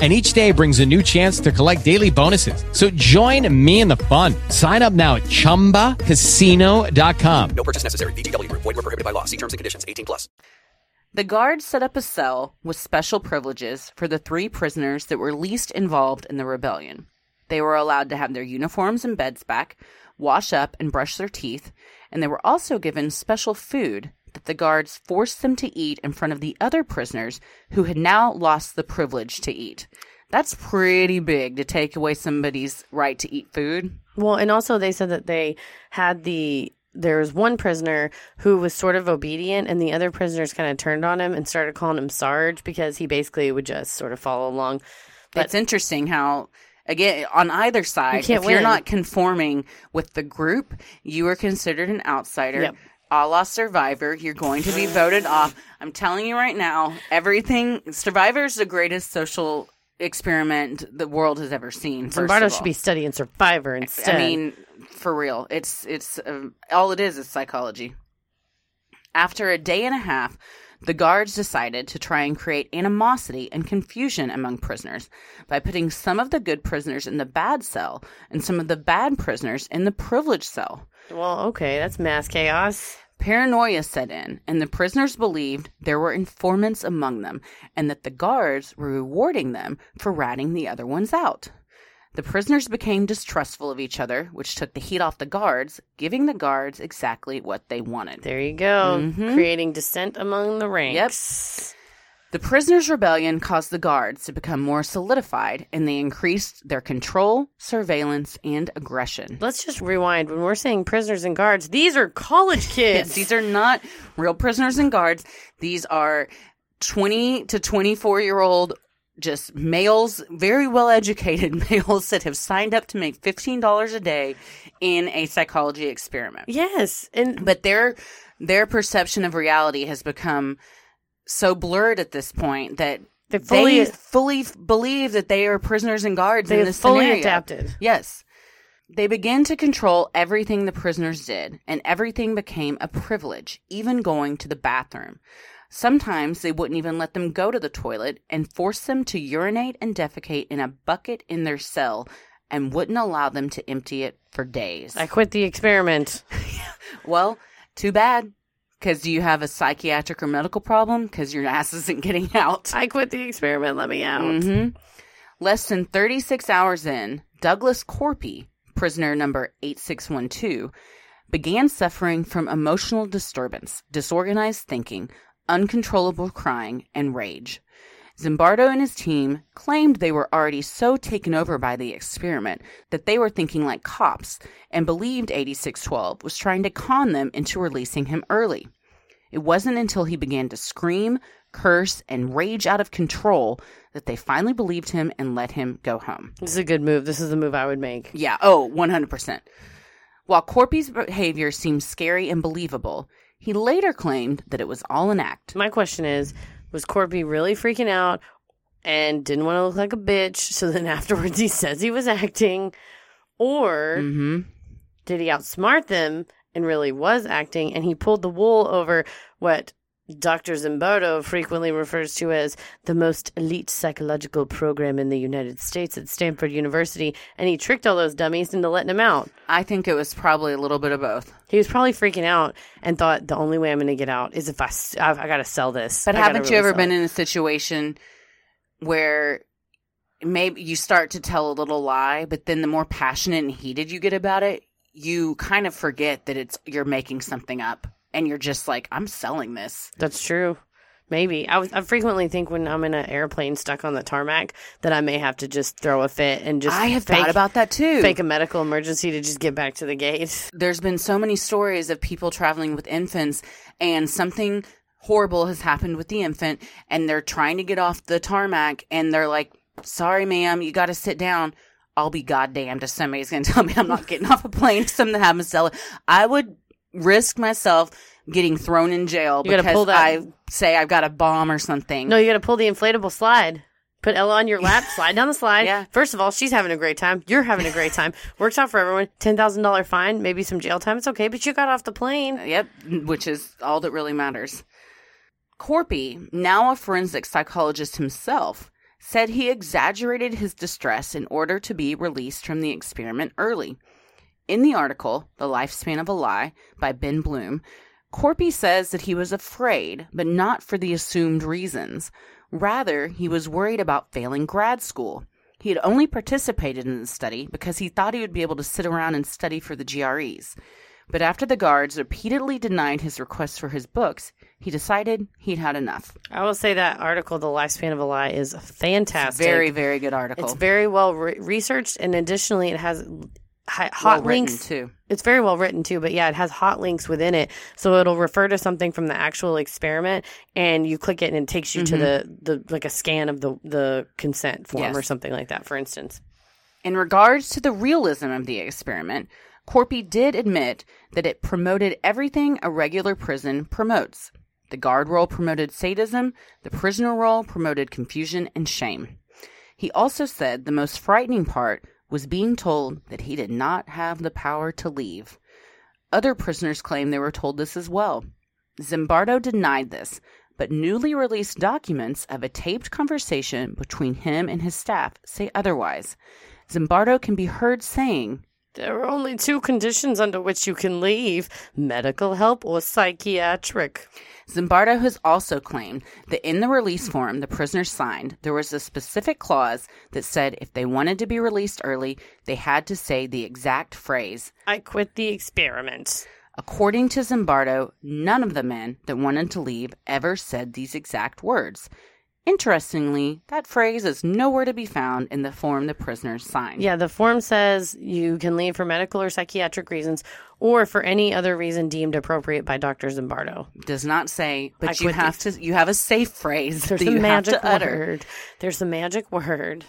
And each day brings a new chance to collect daily bonuses. So join me in the fun. Sign up now at ChumbaCasino.com. No purchase necessary. VGW Group. Void were prohibited by law. See terms and conditions. 18 plus. The guards set up a cell with special privileges for the three prisoners that were least involved in the rebellion. They were allowed to have their uniforms and beds back, wash up and brush their teeth, and they were also given special food that the guards forced them to eat in front of the other prisoners who had now lost the privilege to eat. That's pretty big to take away somebody's right to eat food. Well, and also they said that they had the there was one prisoner who was sort of obedient, and the other prisoners kind of turned on him and started calling him Sarge because he basically would just sort of follow along. But it's interesting how again on either side can't if you're not conforming with the group you are considered an outsider Yep. A la survivor you're going to be voted off i'm telling you right now everything survivor is the greatest social experiment the world has ever seen Zimbardo should be studying Survivor instead. I mean, for real, it's it's uh, all it is is psychology. After a day and a half, the guards decided to try and create animosity and confusion among prisoners by putting some of the good prisoners in the bad cell and some of the bad prisoners in the privileged cell. well, okay, that's mass chaos. Paranoia set in, and the prisoners believed there were informants among them and that the guards were rewarding them for ratting the other ones out. The prisoners became distrustful of each other, which took the heat off the guards, giving the guards exactly what they wanted. There you go, Mhm. creating dissent among the ranks. The prisoners' rebellion caused the guards to become more solidified, and they increased their control, surveillance, and aggression. Let's just rewind. When we're saying prisoners and guards, these are college kids. These are not real prisoners and guards. These are 20 to 24 year old just males, very well educated males that have signed up to make $15 a day in a psychology experiment. yes, and But their their perception of reality has become so blurred at this point that They fully- they fully f- believe that they are prisoners and guards in They've this fully scenario. adapted. Yes. They began to control everything the prisoners did, and everything became a privilege, even going to the bathroom. Sometimes they wouldn't even let them go to the toilet and forced them to urinate and defecate in a bucket in their cell and wouldn't allow them to empty it for days. I quit the experiment. Well, too bad. Because do you have a psychiatric or medical problem? Because your ass isn't getting out. I quit the experiment. Let me out. Mm-hmm. Less than 36 hours in, Douglas Korpi, prisoner number 8612, began suffering from emotional disturbance, disorganized thinking, uncontrollable crying, and rage. Zimbardo and his team claimed they were already so taken over by the experiment that they were thinking like cops and believed 8612 was trying to con them into releasing him early. It wasn't until he began to scream, curse, and rage out of control that they finally believed him and let him go home. This is a good move. This is the move I would make. Yeah, oh, 100%. While Korpi's behavior seemed scary and believable, he later claimed that it was all an act. My question is Was Korpi really freaking out and didn't want to look like a bitch? So then afterwards he says he was acting? Or hmm did he outsmart them and really was acting and he pulled the wool over what Dr. Zimbardo frequently refers to as the most elite psychological program in the United States at Stanford University and he tricked all those dummies into letting him out. I think it was probably a little bit of both. He was probably freaking out and thought the only way I'm going to get out is if I I got to sell this. But I haven't you ever been it. in a situation where maybe you start to tell a little lie, but then the more passionate and heated you get about it, you kind of forget that it's you're making something up and you're just like, I'm selling this. That's true. Maybe I. I frequently think when I'm in an airplane stuck on the tarmac that I may have to just throw a fit and just. I have fake, thought about that too. Fake a medical emergency to just get back to the gate. There's been so many stories of people traveling with infants and something horrible has happened with the infant and they're trying to get off the tarmac and they're like, sorry, ma'am, you got to sit down. I'll be goddamned if somebody's going to tell me I'm not getting off a plane if something happens to Ella. I would risk myself getting thrown in jail You because pull that- I say I've got a bomb or something. No, you got to pull the inflatable slide. Put Ella on your lap, slide down the slide. Yeah. First of all, she's having a great time. You're having a great time. Works out for everyone. Ten thousand dollar fine, maybe some jail time. It's okay, but you got off the plane. Yep, which is all that really matters. Korpi, now a forensic psychologist himself, said he exaggerated his distress in order to be released from the experiment early. In the article, The Lifespan of a Lie by Ben Blum, Korpi says that he was afraid, but not for the assumed reasons. Rather, he was worried about failing grad school. He had only participated in the study because he thought he would be able to sit around and study for the GREs. But after the guards repeatedly denied his request for his books, he decided he'd had enough. I will say that article, "The Lifespan of a Lie," is fantastic. Very, very good article. It's very well re- researched, and additionally, it has hot Well links too. It's very well written too, but yeah, it has hot links within it, so it'll refer to something from the actual experiment, and you click it, and it takes you to Mhm. the the like a scan of the the consent form Yes. or something like that. For instance, In regards to the realism of the experiment, Korpi did admit that it promoted everything a regular prison promotes. The guard role promoted sadism, the prisoner role promoted confusion and shame. He also said the most frightening part was being told that he did not have the power to leave. Other prisoners claim they were told this as well. Zimbardo denied this, but newly released documents of a taped conversation between him and his staff say otherwise. Zimbardo can be heard saying, there are only two conditions under which you can leave: medical help or psychiatric. Zimbardo has also claimed that in the release form the prisoners signed, there was a specific clause that said if they wanted to be released early, they had to say the exact phrase. I quit the experiment. According to Zimbardo, none of the men that wanted to leave ever said these exact words. Interestingly, that phrase is nowhere to be found in the form the prisoners signed. Yeah, the form says you can leave for medical or psychiatric reasons, or for any other reason deemed appropriate by Dr. Zimbardo. Does not say, I but you quit the- have to. You have a safe phrase There's that a you have magic to utter. word. There's the magic word.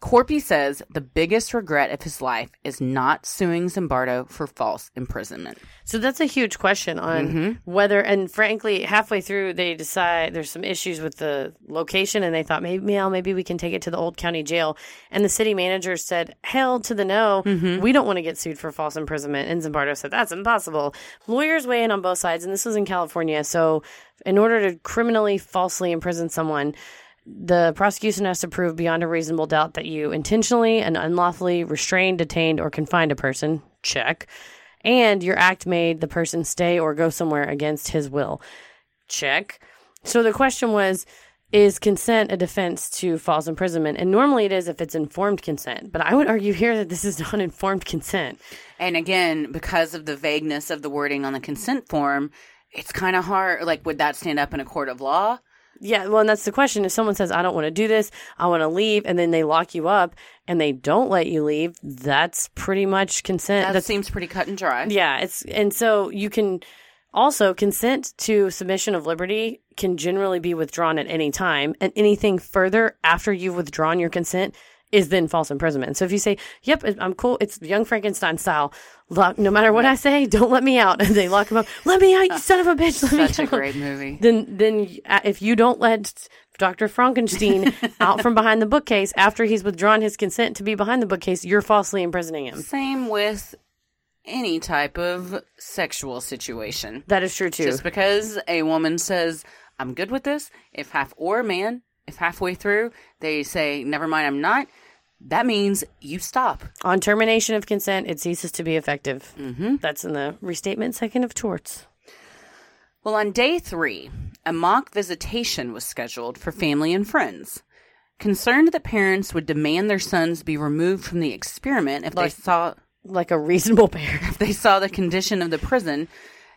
Korpi says the biggest regret of his life is not suing Zimbardo for false imprisonment. So that's a huge question on Mhm. whether, and frankly, halfway through they decide there's some issues with the location, and they thought maybe, well, maybe we can take it to the old county jail. And the city manager said, "Hell to the no, we don't want to get sued for false imprisonment." And Zimbardo said, "That's impossible." Lawyers weigh in on both sides, and this was in California. So, in order to criminally falsely imprison someone. The prosecution has to prove beyond a reasonable doubt that you intentionally and unlawfully restrained, detained, or confined a person. Check and your act made the person stay or go somewhere against his will. Check. So the question was is consent a defense to false imprisonment? And normally it is if it's informed consent, but I would argue here that this is not informed consent. And again, because of the vagueness of the wording on the consent form, it's kind of hard. Like, would that stand up in a court of law? Yeah, well, and that's the question. If someone says, I don't want to do this, I want to leave, and then they lock you up and they don't let you leave, that's pretty much consent. That That's seems pretty cut and dry. Yeah, it's and so you can also consent to submission of liberty can generally be withdrawn at any time, and anything further after you've withdrawn your consent is then false imprisonment. So if you say, "Yep, I'm cool," it's Young Frankenstein style. Lock, no matter what I say, don't let me out, and they lock him up. Let me out, you son of a bitch! Let me Such a out." great movie. Then, then uh, if you don't let, Dr. Frankenstein out from behind the bookcase after he's withdrawn his consent to be behind the bookcase, you're falsely imprisoning him. Same with any type of sexual situation. That is true too. Just because a woman says, I'm good with this, if half, or a man, if halfway through they say, never mind, I'm not, that means you stop. On termination of consent, it ceases to be effective. Mm-hmm. That's in the restatement second of torts. Well, on day three, a mock visitation was scheduled for family and friends. Concerned that parents would demand their sons be removed from the experiment if Like- they saw Like a reasonable parent. if they saw the condition of the prison,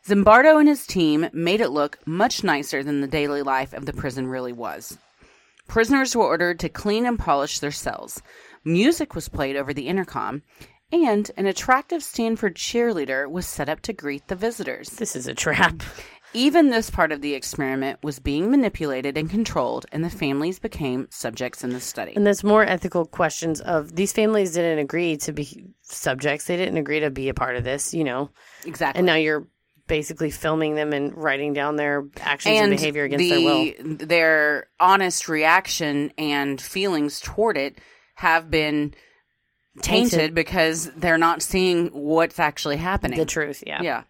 Zimbardo and his team made it look much nicer than the daily life of the prison really was. Prisoners were ordered to clean and polish their cells. Music was played over the intercom, and an attractive Stanford cheerleader was set up to greet the visitors. This is a trap. Even this part of the experiment was being manipulated and controlled, and the families became subjects in the study. And there's more ethical questions of these families didn't agree to be subjects. They didn't agree to be a part of this, you know. Exactly. And now you're basically filming them and writing down their actions and, behavior against the, their will. Their honest reaction and feelings toward it have been tainted, Tainted. because they're not seeing what's actually happening. The truth, yeah. Yeah.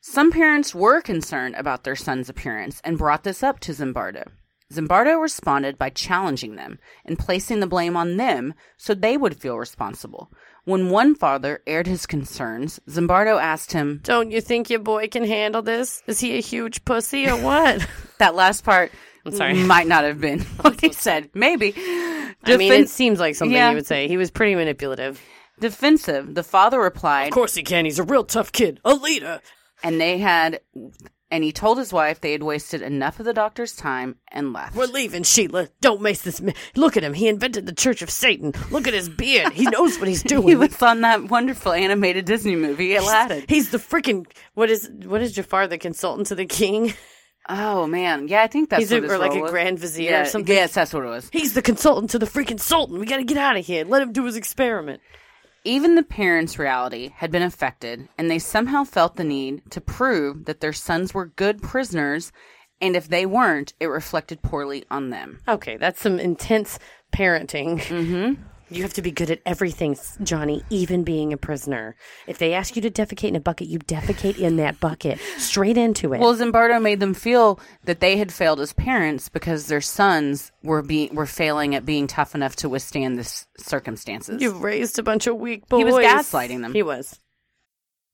Some parents were concerned about their son's appearance and brought this up to Zimbardo. Zimbardo responded by challenging them and placing the blame on them so they would feel responsible. When one father aired his concerns, Zimbardo asked him, Don't you think your boy can handle this? Is he a huge pussy or what? That last part I'm sorry. might not have been what he said. Maybe. I mean, it seems like something Yeah. he would say. He was pretty manipulative. defensive, the father replied, Of course he can. He's a real tough kid. A leader. and they had, and he told his wife they had wasted enough of the doctor's time and left. We're leaving, Sheila. Don't mace this man. Look at him. He invented the Church of Satan. Look at his beard. He knows what he's doing. He was on that wonderful animated Disney movie, Aladdin. He's the freaking what is what is Jafar the consultant to the king? Oh man, yeah, I think that's He's a, or like a was. grand vizier Yeah, or something. Yes, that's what it was. He's the consultant to the freaking sultan. We got to get out of here. Let him do his experiment. Even the parents' reality had been affected, and they somehow felt the need to prove that their sons were good prisoners, and if they weren't, it reflected poorly on them. Okay, that's some intense parenting. Mm-hmm. You have to be good at everything, Johnny, even being a prisoner. If they ask you to defecate in a bucket, you defecate in that bucket, straight into it. Well, Zimbardo made them feel that they had failed as parents because their sons were being were failing at being tough enough to withstand this circumstances. You've raised a bunch of weak boys. He was gaslighting them. He was.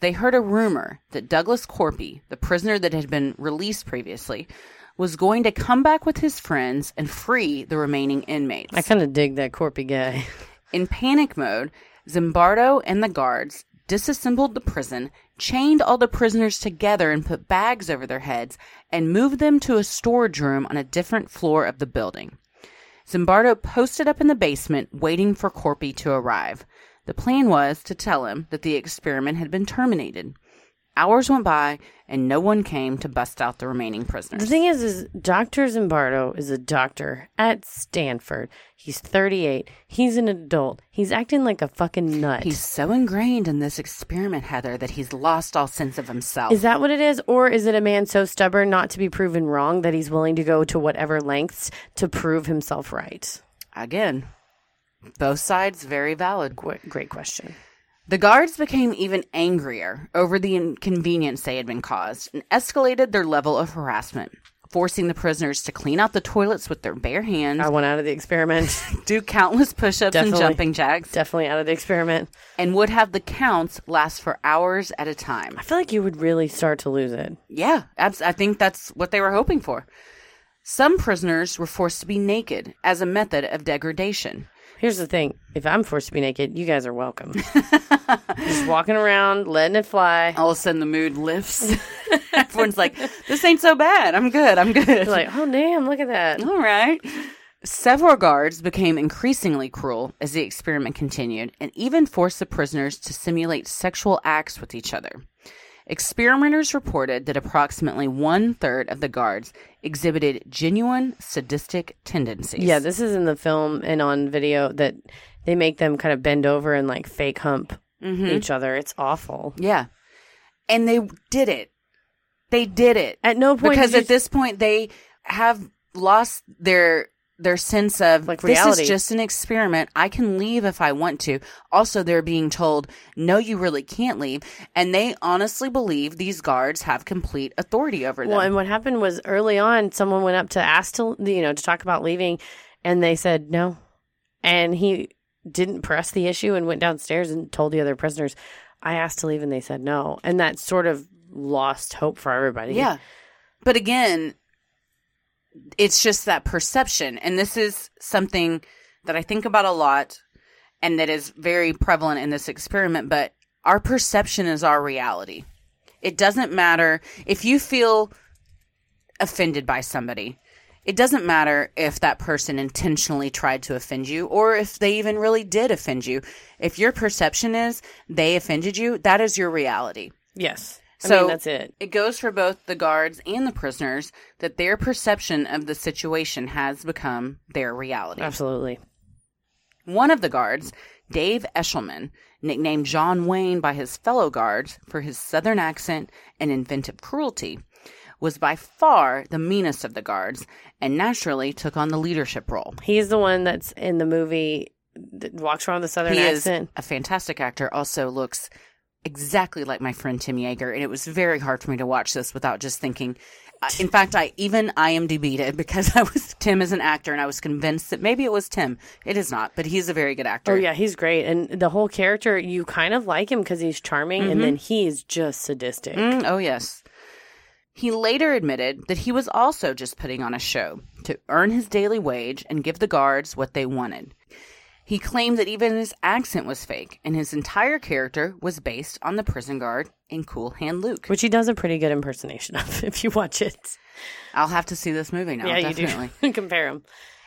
they heard a rumor that Douglas Korpi, the prisoner that had been released previously, was going to come back with his friends and free the remaining inmates. I kind of dig that Korpi guy. In panic mode, Zimbardo and the guards disassembled the prison, chained all the prisoners together and put bags over their heads, and moved them to a storage room on a different floor of the building. Zimbardo posted up in the basement, waiting for Korpi to arrive. The plan was to tell him that the experiment had been terminated. Hours went by, and no one came to bust out the remaining prisoners. The thing is, is Dr. Zimbardo is a doctor at Stanford. He's 38. He's an adult. He's acting like a fucking nut. He's so ingrained in this experiment, Heather, that he's lost all sense of himself. Is that what it is? Or is it a man so stubborn not to be proven wrong that he's willing to go to whatever lengths to prove himself right? Again, both sides very valid. Great, question. The guards became even angrier over the inconvenience they had been caused and escalated their level of harassment, forcing the prisoners to clean out the toilets with their bare hands. I went out of the experiment. do countless push ups and jumping jacks. Definitely out of the experiment. And would have the counts last for hours at a time. I feel like you would really start to lose it. Yeah, I think that's what they were hoping for. Some prisoners were forced to be naked as a method of degradation. Here's the thing if I'm forced to be naked, you guys are welcome. Just walking around, letting it fly. All of a sudden, the mood lifts. Everyone's like, this ain't so bad. I'm good. I'm good. You're like, oh, damn, look at that. All right. Several guards became increasingly cruel as the experiment continued and even forced the prisoners to simulate sexual acts with each other. Experimenters reported that approximately one third of the guards exhibited genuine sadistic tendencies. Yeah, this is in the film and on video that they make them kind of bend over and like fake hump Mhm. each other. It's awful. Yeah. And they did it. They did it. At no point because at this point they have lost their their sense of Like this is just an experiment. I can leave if I want to. Also, they're being told, no, you really can't leave. And they honestly believe these guards have complete authority over them. Well, and what happened was early on, someone went up to ask to, you know, to talk about leaving, and they said no. And he didn't press the issue and went downstairs and told the other prisoners, I asked to leave, and they said no. And that sort of lost hope for everybody. Yeah. But again, it's just that perception. And this is something that I think about a lot and that is very prevalent in this experiment. But our perception is our reality. It doesn't matter if you feel offended by somebody. It doesn't matter if that person intentionally tried to offend you or if they even really did offend you. If your perception is they offended you, that is your reality. Yes. I So mean, that's it. It goes for both the guards and the prisoners that their perception of the situation has become their reality. Absolutely. One of the guards, Dave Eshleman, nicknamed John Wayne by his fellow guards for his southern accent and inventive cruelty, was by far the meanest of the guards and naturally took on the leadership role. He's the one that's in the movie that walks around the southern he accent. is a fantastic actor, also looks exactly like my friend Tim Yeager, and it was very hard for me to watch this without just thinking. Uh, in fact, I even IMDb'd it because I was Tim is an actor, and I was convinced that maybe it was Tim. It is not, but he's a very good actor. Oh yeah, he's great, and the whole character you kind of like him because he's charming, Mhm. and then he's just sadistic. Mm, oh, yes. He later admitted that he was also just putting on a show to earn his daily wage and give the guards what they wanted. He claimed that even his accent was fake, and his entire character was based on the prison guard in Cool Hand Luke. Which he does a pretty good impersonation of if you watch it. I'll have to see this movie now. yeah, definitely. you do. Compare him.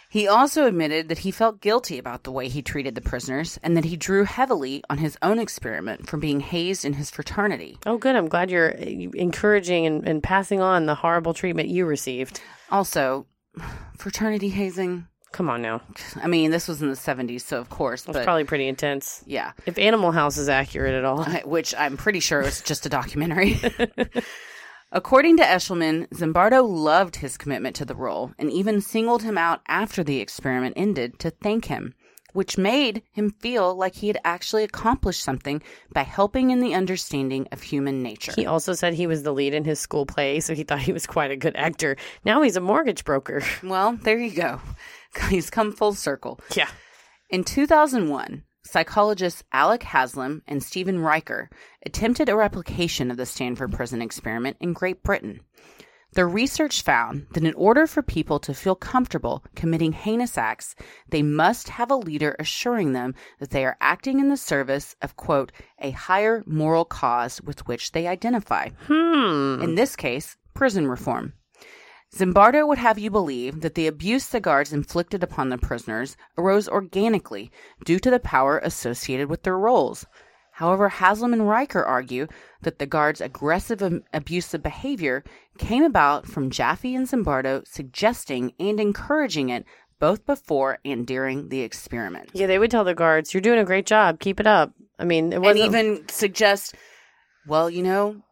He also admitted that he felt guilty about the way he treated the prisoners and that he drew heavily on his own experiment from being hazed in his fraternity. Oh, good. I'm glad you're encouraging and, and passing on the horrible treatment you received. Also, fraternity hazing. Come on now. I mean, this was in the 70s, so of course. But probably pretty intense. Yeah. If Animal House is accurate at all. Which I'm pretty sure was just a documentary. According to Eshleman, Zimbardo loved his commitment to the role and even singled him out after the experiment ended to thank him, which made him feel like he had actually accomplished something by helping in the understanding of human nature. He also said he was the lead in his school play, so he thought he was quite a good actor. Now he's a mortgage broker. Well, there you go. He's come full circle. Yeah. In 2001, psychologists Alex Haslam and Stephen Reicher attempted a replication of the Stanford prison experiment in Great Britain. Their research found that in order for people to feel comfortable committing heinous acts, they must have a leader assuring them that they are acting in the service of, quote, a higher moral cause with which they identify. Hmm. In this case, prison reform. Zimbardo would have you believe that the abuse the guards inflicted upon the prisoners arose organically due to the power associated with their roles. However, Haslam and Reicher argue that the guard's aggressive and abusive behavior came about from Jaffe and Zimbardo suggesting and encouraging it both before and during the experiment. Yeah, they would tell the guards, "You're doing a great job. Keep it up." I mean, it wasn't and even suggest, well, you know,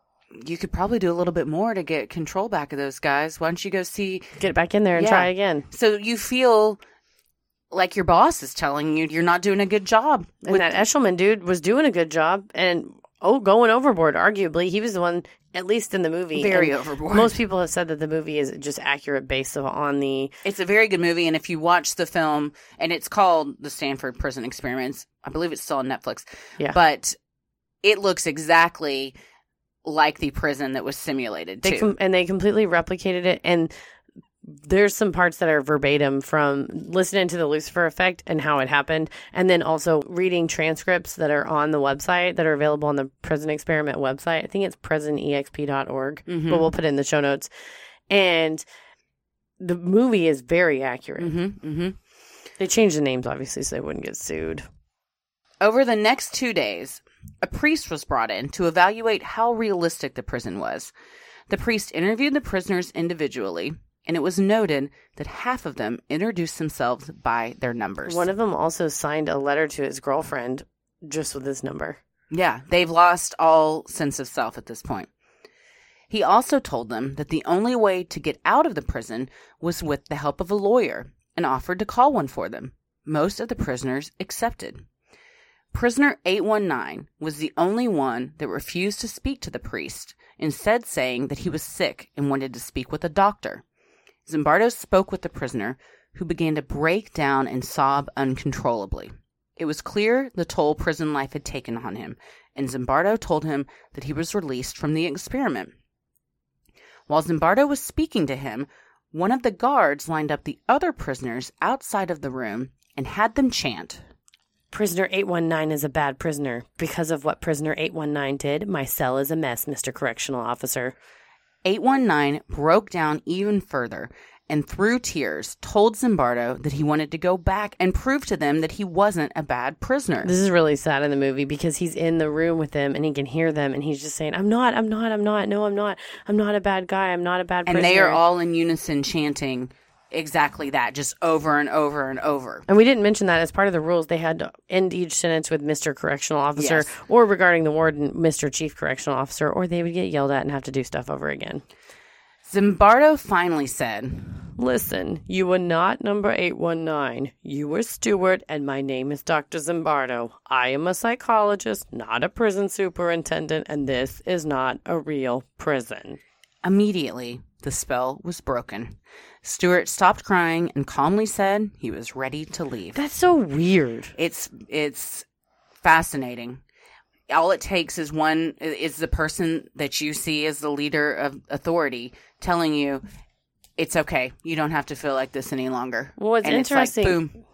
you could probably do a little bit more to get control back of those guys. Why don't you go see, get back in there and Yeah. try again. So you feel like your boss is telling you you're not doing a good job. And that Eshleman dude was doing a good job and oh, going overboard. Arguably, he was the one, at least in the movie, Very and overboard. Most people have said that the movie is just accurate based on the. It's a very good movie, and if you watch the film, and it's called The Stanford Prison Experiments, I believe it's still on Netflix. Yeah. But it looks exactly like the prison that was simulated They too. com- and they completely replicated it and. There's some parts that are verbatim from listening to the Lucifer effect and how it happened, and then also reading transcripts that are on the website that are available on the Prison Experiment website. I think it's prisonexp.org, Mhm. but we'll put it in the show notes. And the movie is very accurate. Mm-hmm, mm-hmm. They changed the names, obviously, so they wouldn't get sued. Over the next two days, a priest was brought in to evaluate how realistic the prison was. The priest interviewed the prisoners individually, and it was noted that half of them introduced themselves by their numbers. One of them also signed a letter to his girlfriend just with his number. Yeah, they've lost all sense of self at this point. He also told them that the only way to get out of the prison was with the help of a lawyer and offered to call one for them. Most of the prisoners accepted. Prisoner 819 was the only one that refused to speak to the priest, instead, saying that he was sick and wanted to speak with a doctor. Zimbardo spoke with the prisoner, who began to break down and sob uncontrollably. It was clear the toll prison life had taken on him, and Zimbardo told him that he was released from the experiment. While Zimbardo was speaking to him, one of the guards lined up the other prisoners outside of the room and had them chant, Prisoner 819 is a bad prisoner. Because of what prisoner 819 did, my cell is a mess, Mr. Correctional Officer. 819 broke down even further and through tears told Zimbardo that he wanted to go back and prove to them that he wasn't a bad prisoner. This is really sad in the movie because he's in the room with them and he can hear them and he's just saying, I'm not, I'm not, I'm not, no, I'm not, I'm not a bad guy, I'm not a bad and prisoner. they are all in unison chanting exactly that, just over and over and over. And we didn't mention that as part of the rules, they had to end each sentence with Mr. Correctional Officer Yes. or regarding the warden, Mr. Chief Correctional Officer, or they would get yelled at and have to do stuff over again. Zimbardo finally said, Listen, you were not number 819. You were Stuart, and my name is Dr. Zimbardo. I am a psychologist, not a prison superintendent, and this is not a real prison. Immediately, the spell was broken. Stuart stopped crying and calmly said he was ready to leave. That's so weird. It's it's fascinating. All it takes is one is the person that you see as the leader of authority telling you it's okay. You don't have to feel like this any longer. Well, it's And interesting. like, boom.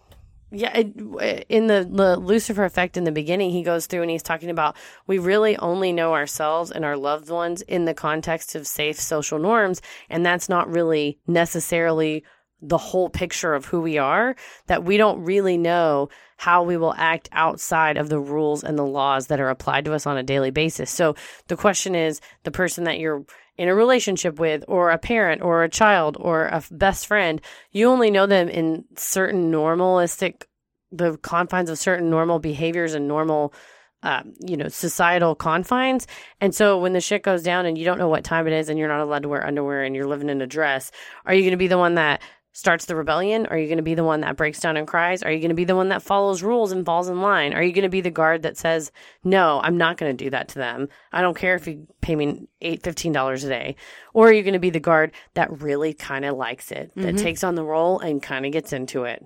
Yeah, it, in the, the Lucifer effect in the beginning, he goes through and he's talking about we really only know ourselves and our loved ones in the context of safe social norms, and that's not really necessarily the whole picture of who we are. That we don't really know how we will act outside of the rules and the laws that are applied to us on a daily basis. So the question is, the person that you're in a relationship with, or a parent, or a child, or a best friend, you only know them in certain normalistic, the confines of certain normal behaviors and normal, um, you know, societal confines. And so when the shit goes down and you don't know what time it is and you're not allowed to wear underwear and you're living in a dress, are you going to be the one that starts the rebellion? Are you going to be the one that breaks down and cries? Are you going to be the one that follows rules and falls in line? Are you going to be the guard that says, "No, I'm not going to do that to them. I don't care if you pay me eight, fifteen dollars a day." Or are you going to be the guard that really kind of likes it, that Mhm. takes on the role and kind of gets into it?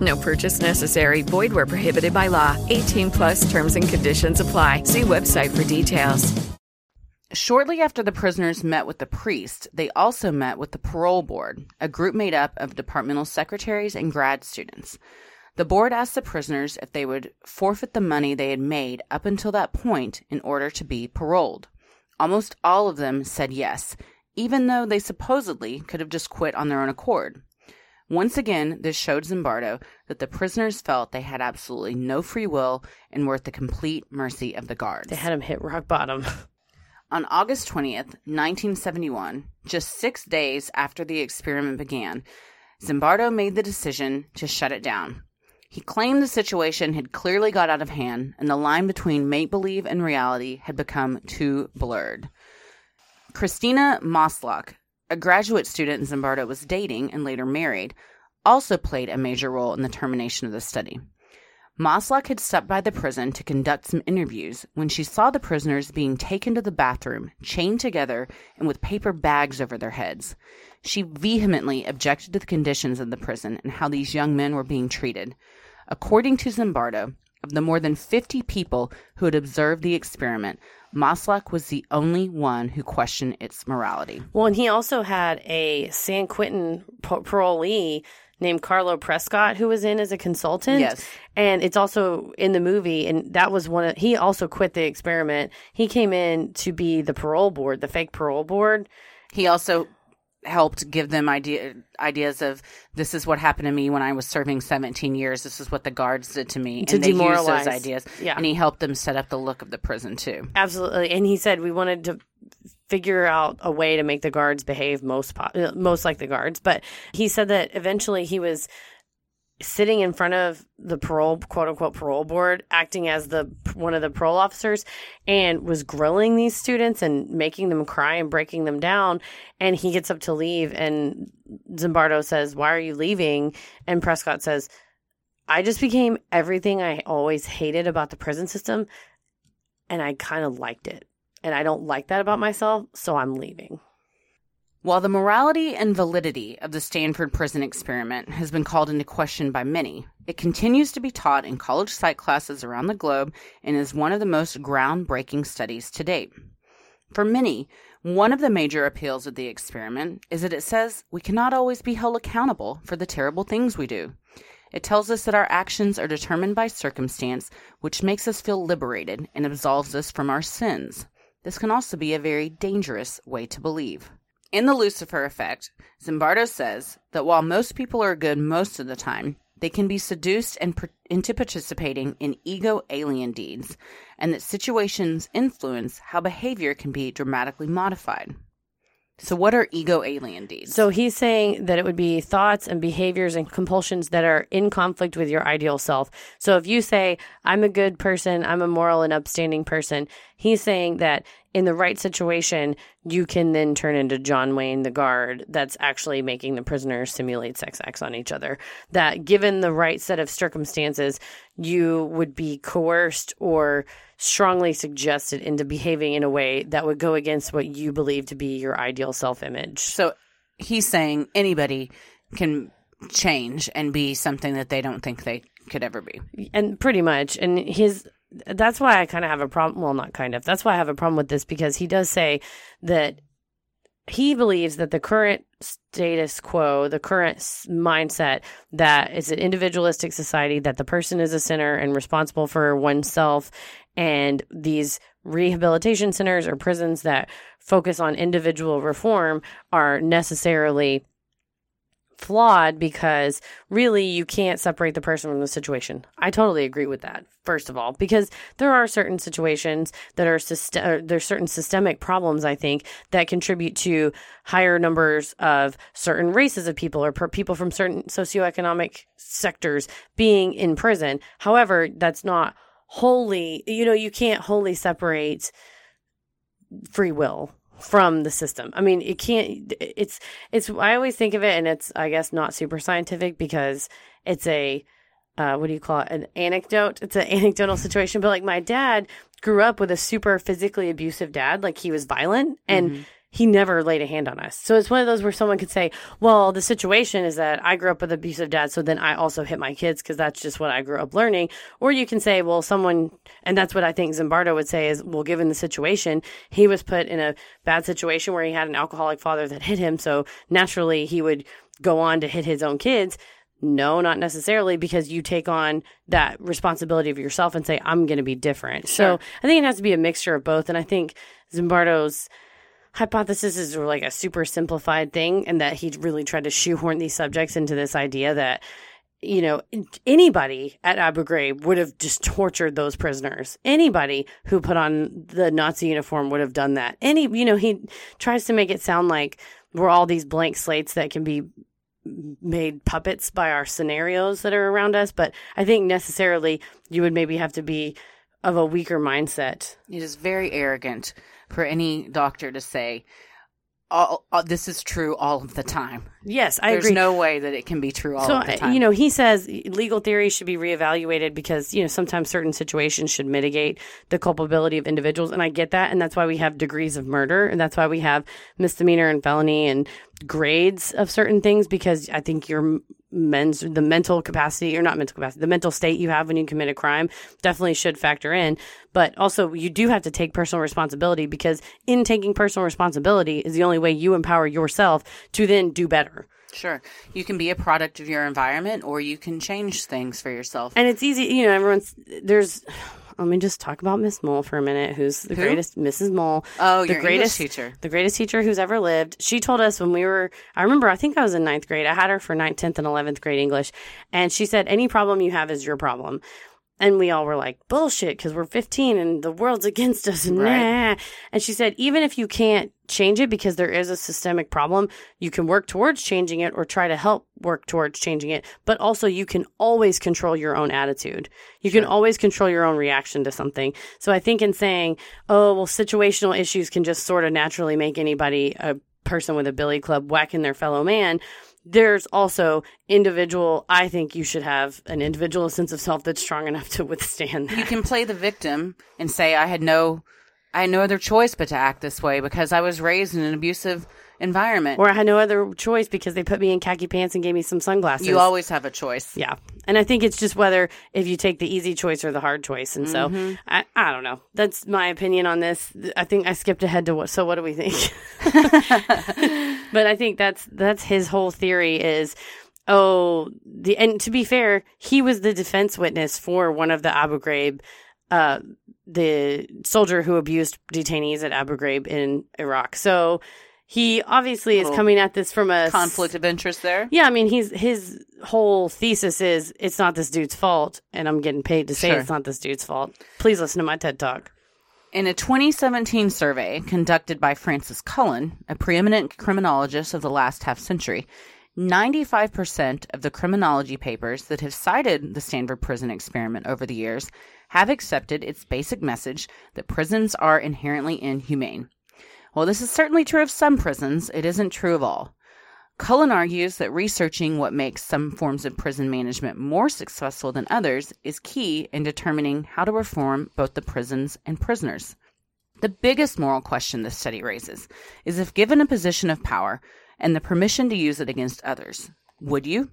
No purchase necessary. Void where prohibited by law. 18 plus terms and conditions apply. See website for details. Shortly after the prisoners met with the priest, they also met with the parole board, a group made up of departmental secretaries and grad students. The board asked the prisoners if they would forfeit the money they had made up until that point in order to be paroled. Almost all of them said yes, even though they supposedly could have just quit on their own accord. Once again, this showed Zimbardo that the prisoners felt they had absolutely no free will and were at the complete mercy of the guards. They had him hit rock bottom. On August 20th, 1971, just six days after the experiment began, Zimbardo made the decision to shut it down. He claimed the situation had clearly got out of hand and the line between make believe and reality had become too blurred. Christina Maslach, a graduate student Zimbardo was dating and later married, also played a major role in the termination of the study. Maslach had stopped by the prison to conduct some interviews when she saw the prisoners being taken to the bathroom, chained together and with paper bags over their heads. She vehemently objected to the conditions of the prison and how these young men were being treated. According to Zimbardo, of the more than 50 people who had observed the experiment, Maslach was the only one who questioned its morality. Well, and he also had a San Quentin parolee named Carlo Prescott who was in as a consultant. Yes. And it's also in the movie and that was one of he also quit the experiment. He came in to be the parole board, the fake parole board. He also helped give them idea ideas of this is what happened to me when I was serving 17 years. This is what the guards did to me. To and they demoralize. used those ideas. Yeah. And he helped them set up the look of the prison too. Absolutely. And he said we wanted to figure out a way to make the guards behave most po- most like the guards, but he said that eventually he was sitting in front of the parole quote unquote parole board acting as the one of the parole officers and was grilling these students and making them cry and breaking them down. And he gets up to leave and Zimbardo says why are you leaving? And Prescott says I just became everything I always hated about the prison system and I kind of liked it. And I don't like that about myself so I'm leaving While the morality and validity of the Stanford prison experiment has been called into question by many, it continues to be taught in college psych classes around the globe and is one of the most groundbreaking studies to date. For many, one of the major appeals of the experiment is that it says we cannot always be held accountable for the terrible things we do. It tells us that our actions are determined by circumstance, which makes us feel liberated and absolves us from our sins. This can also be a very dangerous way to believe. In The Lucifer Effect, Zimbardo says that while most people are good most of the time, they can be seduced and per- into participating in ego alien deeds, and that situations influence how behavior can be dramatically modified. So, what are ego alien deeds? So he's saying that it would be thoughts and behaviors and compulsions that are in conflict with your ideal self. So if you say, I'm a good person, I'm a moral and upstanding person, he's saying that in the right situation, you can then turn into John Wayne, the guard, that's actually making the prisoners simulate sex acts on each other. That given the right set of circumstances, you would be coerced or strongly suggested into behaving in a way that would go against what you believe to be your ideal self image. So he's saying anybody can change and be something that they don't think they could ever be. And pretty much. And his that's why I kind of have a problem. Well, not kind of. That's why I have a problem with this because he does say that he believes that the current status quo, the current mindset that it's an individualistic society, that the person is a sinner and responsible for oneself, And these rehabilitation centers or prisons that focus on individual reform are necessarily flawed because really you can't separate the person from the situation. I totally agree with that. First of all, because there are certain situations that are syst- uh, there's certain systemic problems I think that contribute to higher numbers of certain races of people or per- people from certain socioeconomic sectors being in prison. However, that's not wholly, you know, you can't wholly separate free will from the system. I mean, it can't it's it's I always think of it and it's I guess not super scientific because it's a uh, what do you call it? An anecdote. It's an anecdotal situation, but like my dad grew up with a super physically abusive dad, like he was violent and Mm-hmm. He never laid a hand on us. So it's one of those where someone could say, "Well, the situation is that I grew up with abusive dad, so then I also hit my kids because that's just what I grew up learning." Or you can say, "Well, someone," and that's what I think Zimbardo would say is, "Well, given the situation, he was put in a bad situation where he had an alcoholic father that hit him, so naturally he would go on to hit his own kids." No, not necessarily because you take on that responsibility of yourself and say, I'm going to be different. So I think it has to be a mixture of both. And I think Zimbardo's hypothesis is like a super simplified thing and that he really tried to shoehorn these subjects into this idea that you know anybody at Abu Ghraib would have just tortured those prisoners. Anybody who put on the Nazi uniform would have done that. Any you know he tries to make it sound like we're all these blank slates that can be made puppets by our scenarios that are around us but I think necessarily you would maybe have to be of a weaker mindset. It is very arrogant for any doctor to say, all, all- this is true all of the time. Yes, I agree. There's agree. no way that it can be true all so the time. you know he says legal theory should be reevaluated because you know sometimes certain situations should mitigate the culpability of individuals and i get that and that's why we have degrees of murder and that's why we have misdemeanor and felony and grades of certain things because i think your men's the mental capacity or not mental capacity the mental state you have when you commit a crime definitely should factor in but also you do have to take personal responsibility because in taking personal responsibility is the only way you empower yourself to then do better Sure. You can be a product of your environment or you can change things for yourself. And it's easy, you know, everyone's there's let me just talk about Miss Mole for a minute, who's the Who? greatest Mrs. Mole. Oh, the greatest English teacher. The greatest teacher who's ever lived. She told us when we were I remember I think I was in ninth grade. I had her for ninth, tenth, and eleventh grade English. And she said, Any problem you have is your problem. And we all were like, bullshit, because we're 15 and the world's against us. And Right. nah. And she said, even if you can't change it because there is a systemic problem, you can work towards changing it or try to help work towards changing it. But also, you can always control your own attitude. You can always control your own reaction to something. So I think in saying, oh, well, situational issues can just sort of naturally make anybody a person with a billy club whacking their fellow man there's also individual i think you should have an individual sense of self that's strong enough to withstand that You can play the victim and say, I had no. I had no other choice but to act this way because I was raised in an abusive environment. or i had no other choice because they put me in khaki pants and gave me some sunglasses. You always have a choice. yeah. And i think it's just whether if you take the easy choice or the hard choice. And so Mhm. I, I don't know. That's my opinion on this. I think i skipped ahead to what so what do we think? But i think that's that's his whole theory is oh the and to be fair he was the defense witness for one of the abu ghraib uh the soldier who abused detainees at abu ghraib in iraq. So he obviously is coming at this from a Conflict of interest there. yeah, I mean, he's his whole thesis is it's not this dude's fault, and I'm getting paid to say Sure. it's not this dude's fault. Please listen to my TED talk. In a 2017 survey conducted by Francis Cullen, a preeminent criminologist of the last half century, 95% of the criminology papers that have cited the Stanford prison experiment over the years have accepted its basic message that prisons are inherently inhumane. While this is certainly true of some prisons, it isn't true of all. Cullen argues that researching what makes some forms of prison management more successful than others is key in determining how to reform both the prisons and prisoners. The biggest moral question this study raises is if given a position of power and the permission to use it against others, would you?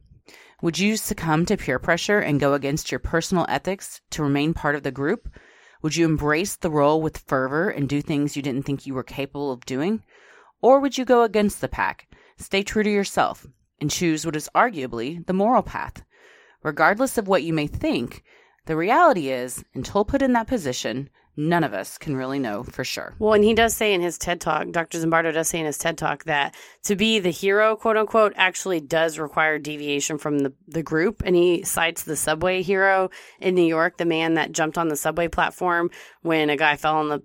Would you succumb to peer pressure and go against your personal ethics to remain part of the group? Would you embrace the role with fervor and do things you didn't think you were capable of doing? Or would you go against the pack, stay true to yourself, and choose what is arguably the moral path? Regardless of what you may think, The reality is, until put in that position, none of us can really know for sure. Well, and he does say in his TED talk, Dr. Zimbardo does say in his TED talk that to be the hero, quote unquote, actually does require deviation from the, the group. And he cites the subway hero in New York, the man that jumped on the subway platform when a guy fell on the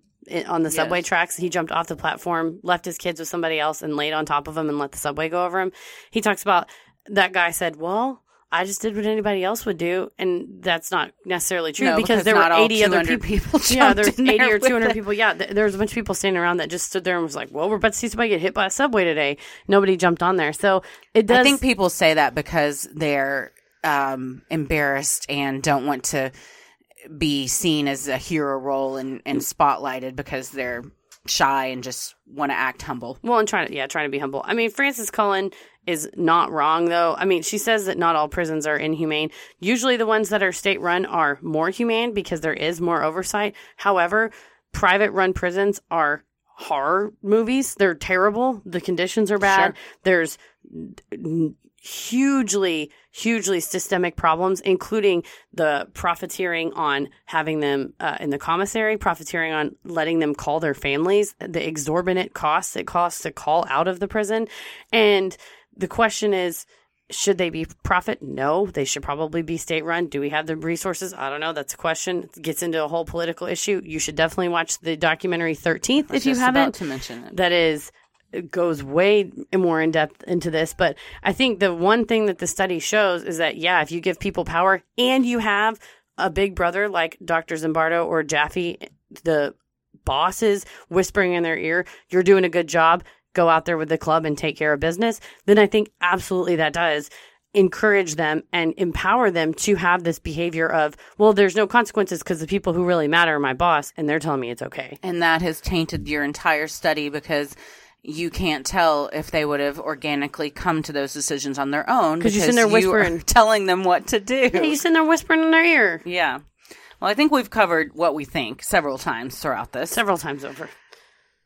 on the subway Yes. tracks. He jumped off the platform, left his kids with somebody else, and laid on top of him and let the subway go over him. He talks about that guy said, "Well." I just did what anybody else would do, and that's not necessarily true No, because, because there were 80 other 200 people. people yeah, there's 80 there or 200 people. Yeah, th- there was a bunch of people standing around that just stood there and was like, "Well, we're about to see somebody get hit by a subway today." Nobody jumped on there, so it does. I think people say that because they're um, embarrassed and don't want to be seen as a hero role and, and spotlighted because they're shy and just want to act humble. Well, and trying to yeah, trying to be humble. I mean, Frances Cullen is not wrong though. I mean, she says that not all prisons are inhumane. Usually, the ones that are state run are more humane because there is more oversight. However, private run prisons are horror movies. They're terrible. The conditions are bad. Sure. There's hugely hugely systemic problems including the profiteering on having them uh, in the commissary profiteering on letting them call their families the exorbitant costs it costs to call out of the prison. And the question is should they be profit? No they should probably be state run do we have the resources? I don't know. That's a question. It gets into a whole political issue. You should definitely watch the documentary 13th if you haven't to mention it. that is goes way more in depth into this but i think the one thing that the study shows is that yeah if you give people power and you have a big brother like dr zimbardo or jaffe the bosses whispering in their ear you're doing a good job. Go out there with the club and take care of business then i think absolutely that does encourage them and empower them to have this behavior of well there's no consequences because the people who really matter are my boss and they're telling me it's okay. And that has tainted your entire study because you can't tell if they would have organically come to those decisions on their own 'Cause you're sitting there whispering. telling them what to do. yeah, you're sitting there whispering in their ear Yeah. Well, I think we've covered what we think several times throughout this. several times over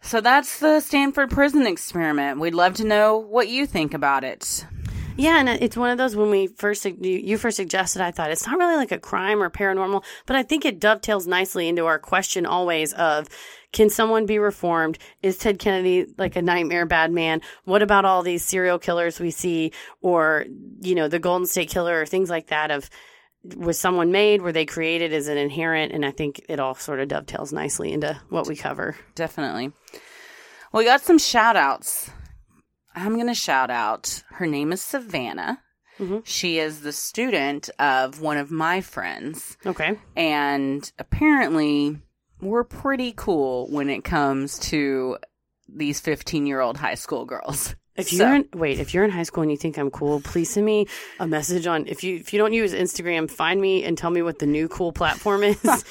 So that's the Stanford prison experiment. We'd love to know what you think about it. Yeah, and it's one of those when we first you, first suggested, I thought it's not really like a crime or paranormal, but I think it dovetails nicely into our question always of can someone be reformed? Is Ted Kennedy like a nightmare bad man? What about all these serial killers we see, or you know the Golden State Killer or things like that? Of was someone made? Were they created? Is it inherent? And I think it all sort of dovetails nicely into what we cover. Definitely. Well, we got some shout outs. I'm going to shout out. Her name is Savannah. Mm-hmm. She is the student of one of my friends. Okay. And apparently, we're pretty cool when it comes to these 15 year old high school girls. If So- you're in, wait, if you're in high school and you think I'm cool, please send me a message on if you if you don't use Instagram, find me and tell me what the new cool platform is.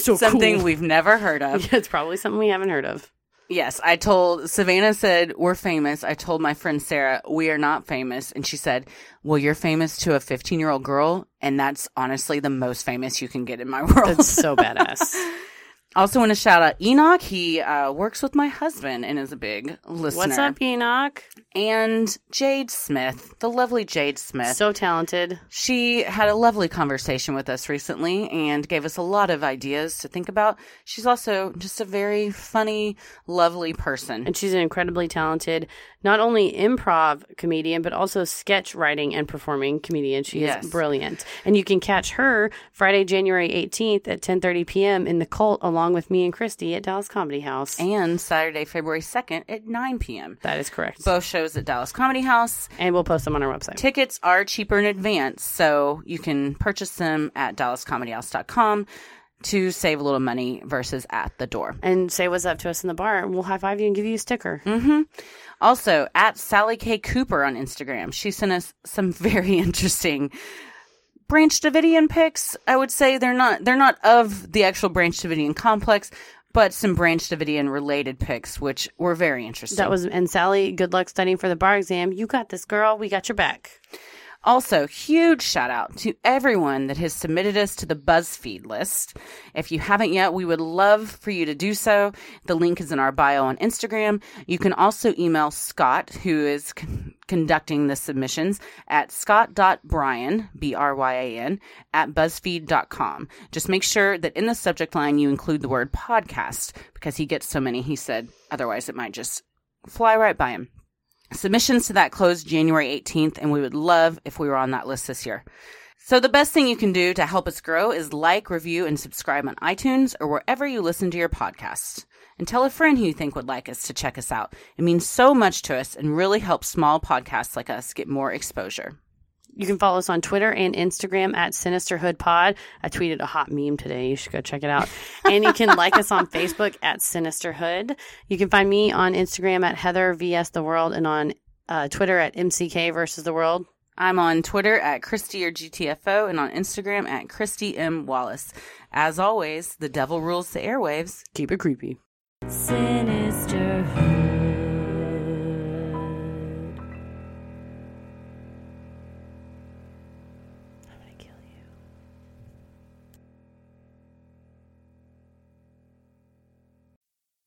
So something cool. we've never heard of. Yeah, it's probably something we haven't heard of. Yes, I told Savannah said we're famous. I told my friend Sarah we are not famous, and she said, "Well, you're famous to a 15 year old girl, and that's honestly the most famous you can get in my world." That's so badass. also, want to shout out Enoch. He uh, works with my husband and is a big listener. What's up, Enoch? And Jade Smith, the lovely Jade Smith. So talented. She had a lovely conversation with us recently and gave us a lot of ideas to think about. She's also just a very funny, lovely person. And she's an incredibly talented, not only improv comedian, but also sketch writing and performing comedian. She Yes. is brilliant. And you can catch her Friday, January 18th at 10.30 p.m. in The Cult along with me and Christy at Dallas Comedy House. and Saturday, February 2nd at 9 p.m. That is correct. Both shows at Dallas Comedy House. And we'll post them on our website. Tickets are cheaper in advance, so you can purchase them at dallascomedyhouse.com to save a little money versus at the door. and say what's up to us in the bar, and we'll high five you and give you a sticker. Mm-hmm. Also, at Sally K. Cooper on Instagram, she sent us some very interesting Branch Davidian pics. I would say they're not they're not of the actual Branch Davidian complex, but some Branch Davidian related pics, which were very interesting. That was and Sally. Good luck studying for the bar exam. You got this, girl. We got your back. Also, huge shout out to everyone that has submitted us to the BuzzFeed list. If you haven't yet, we would love for you to do so. The link is in our bio on Instagram. You can also email Scott, who is con- conducting the submissions, at scott.bryan, B R Y A N, at buzzfeed.com. Just make sure that in the subject line you include the word podcast because he gets so many, he said, otherwise it might just fly right by him. Submissions to that closed January 18th, and we would love if we were on that list this year. So, the best thing you can do to help us grow is like, review, and subscribe on iTunes or wherever you listen to your podcasts. And tell a friend who you think would like us to check us out. It means so much to us and really helps small podcasts like us get more exposure. You can follow us on Twitter and Instagram at Sinisterhood Pod. I tweeted a hot meme today. You should go check it out. and you can like us on Facebook at Sinisterhood. You can find me on Instagram at Heather vs the World and on uh, Twitter at MCK versus the World. I'm on Twitter at Christy or GTFO and on Instagram at Christy M. Wallace. As always, the devil rules the airwaves. Keep it creepy. Sinisterhood.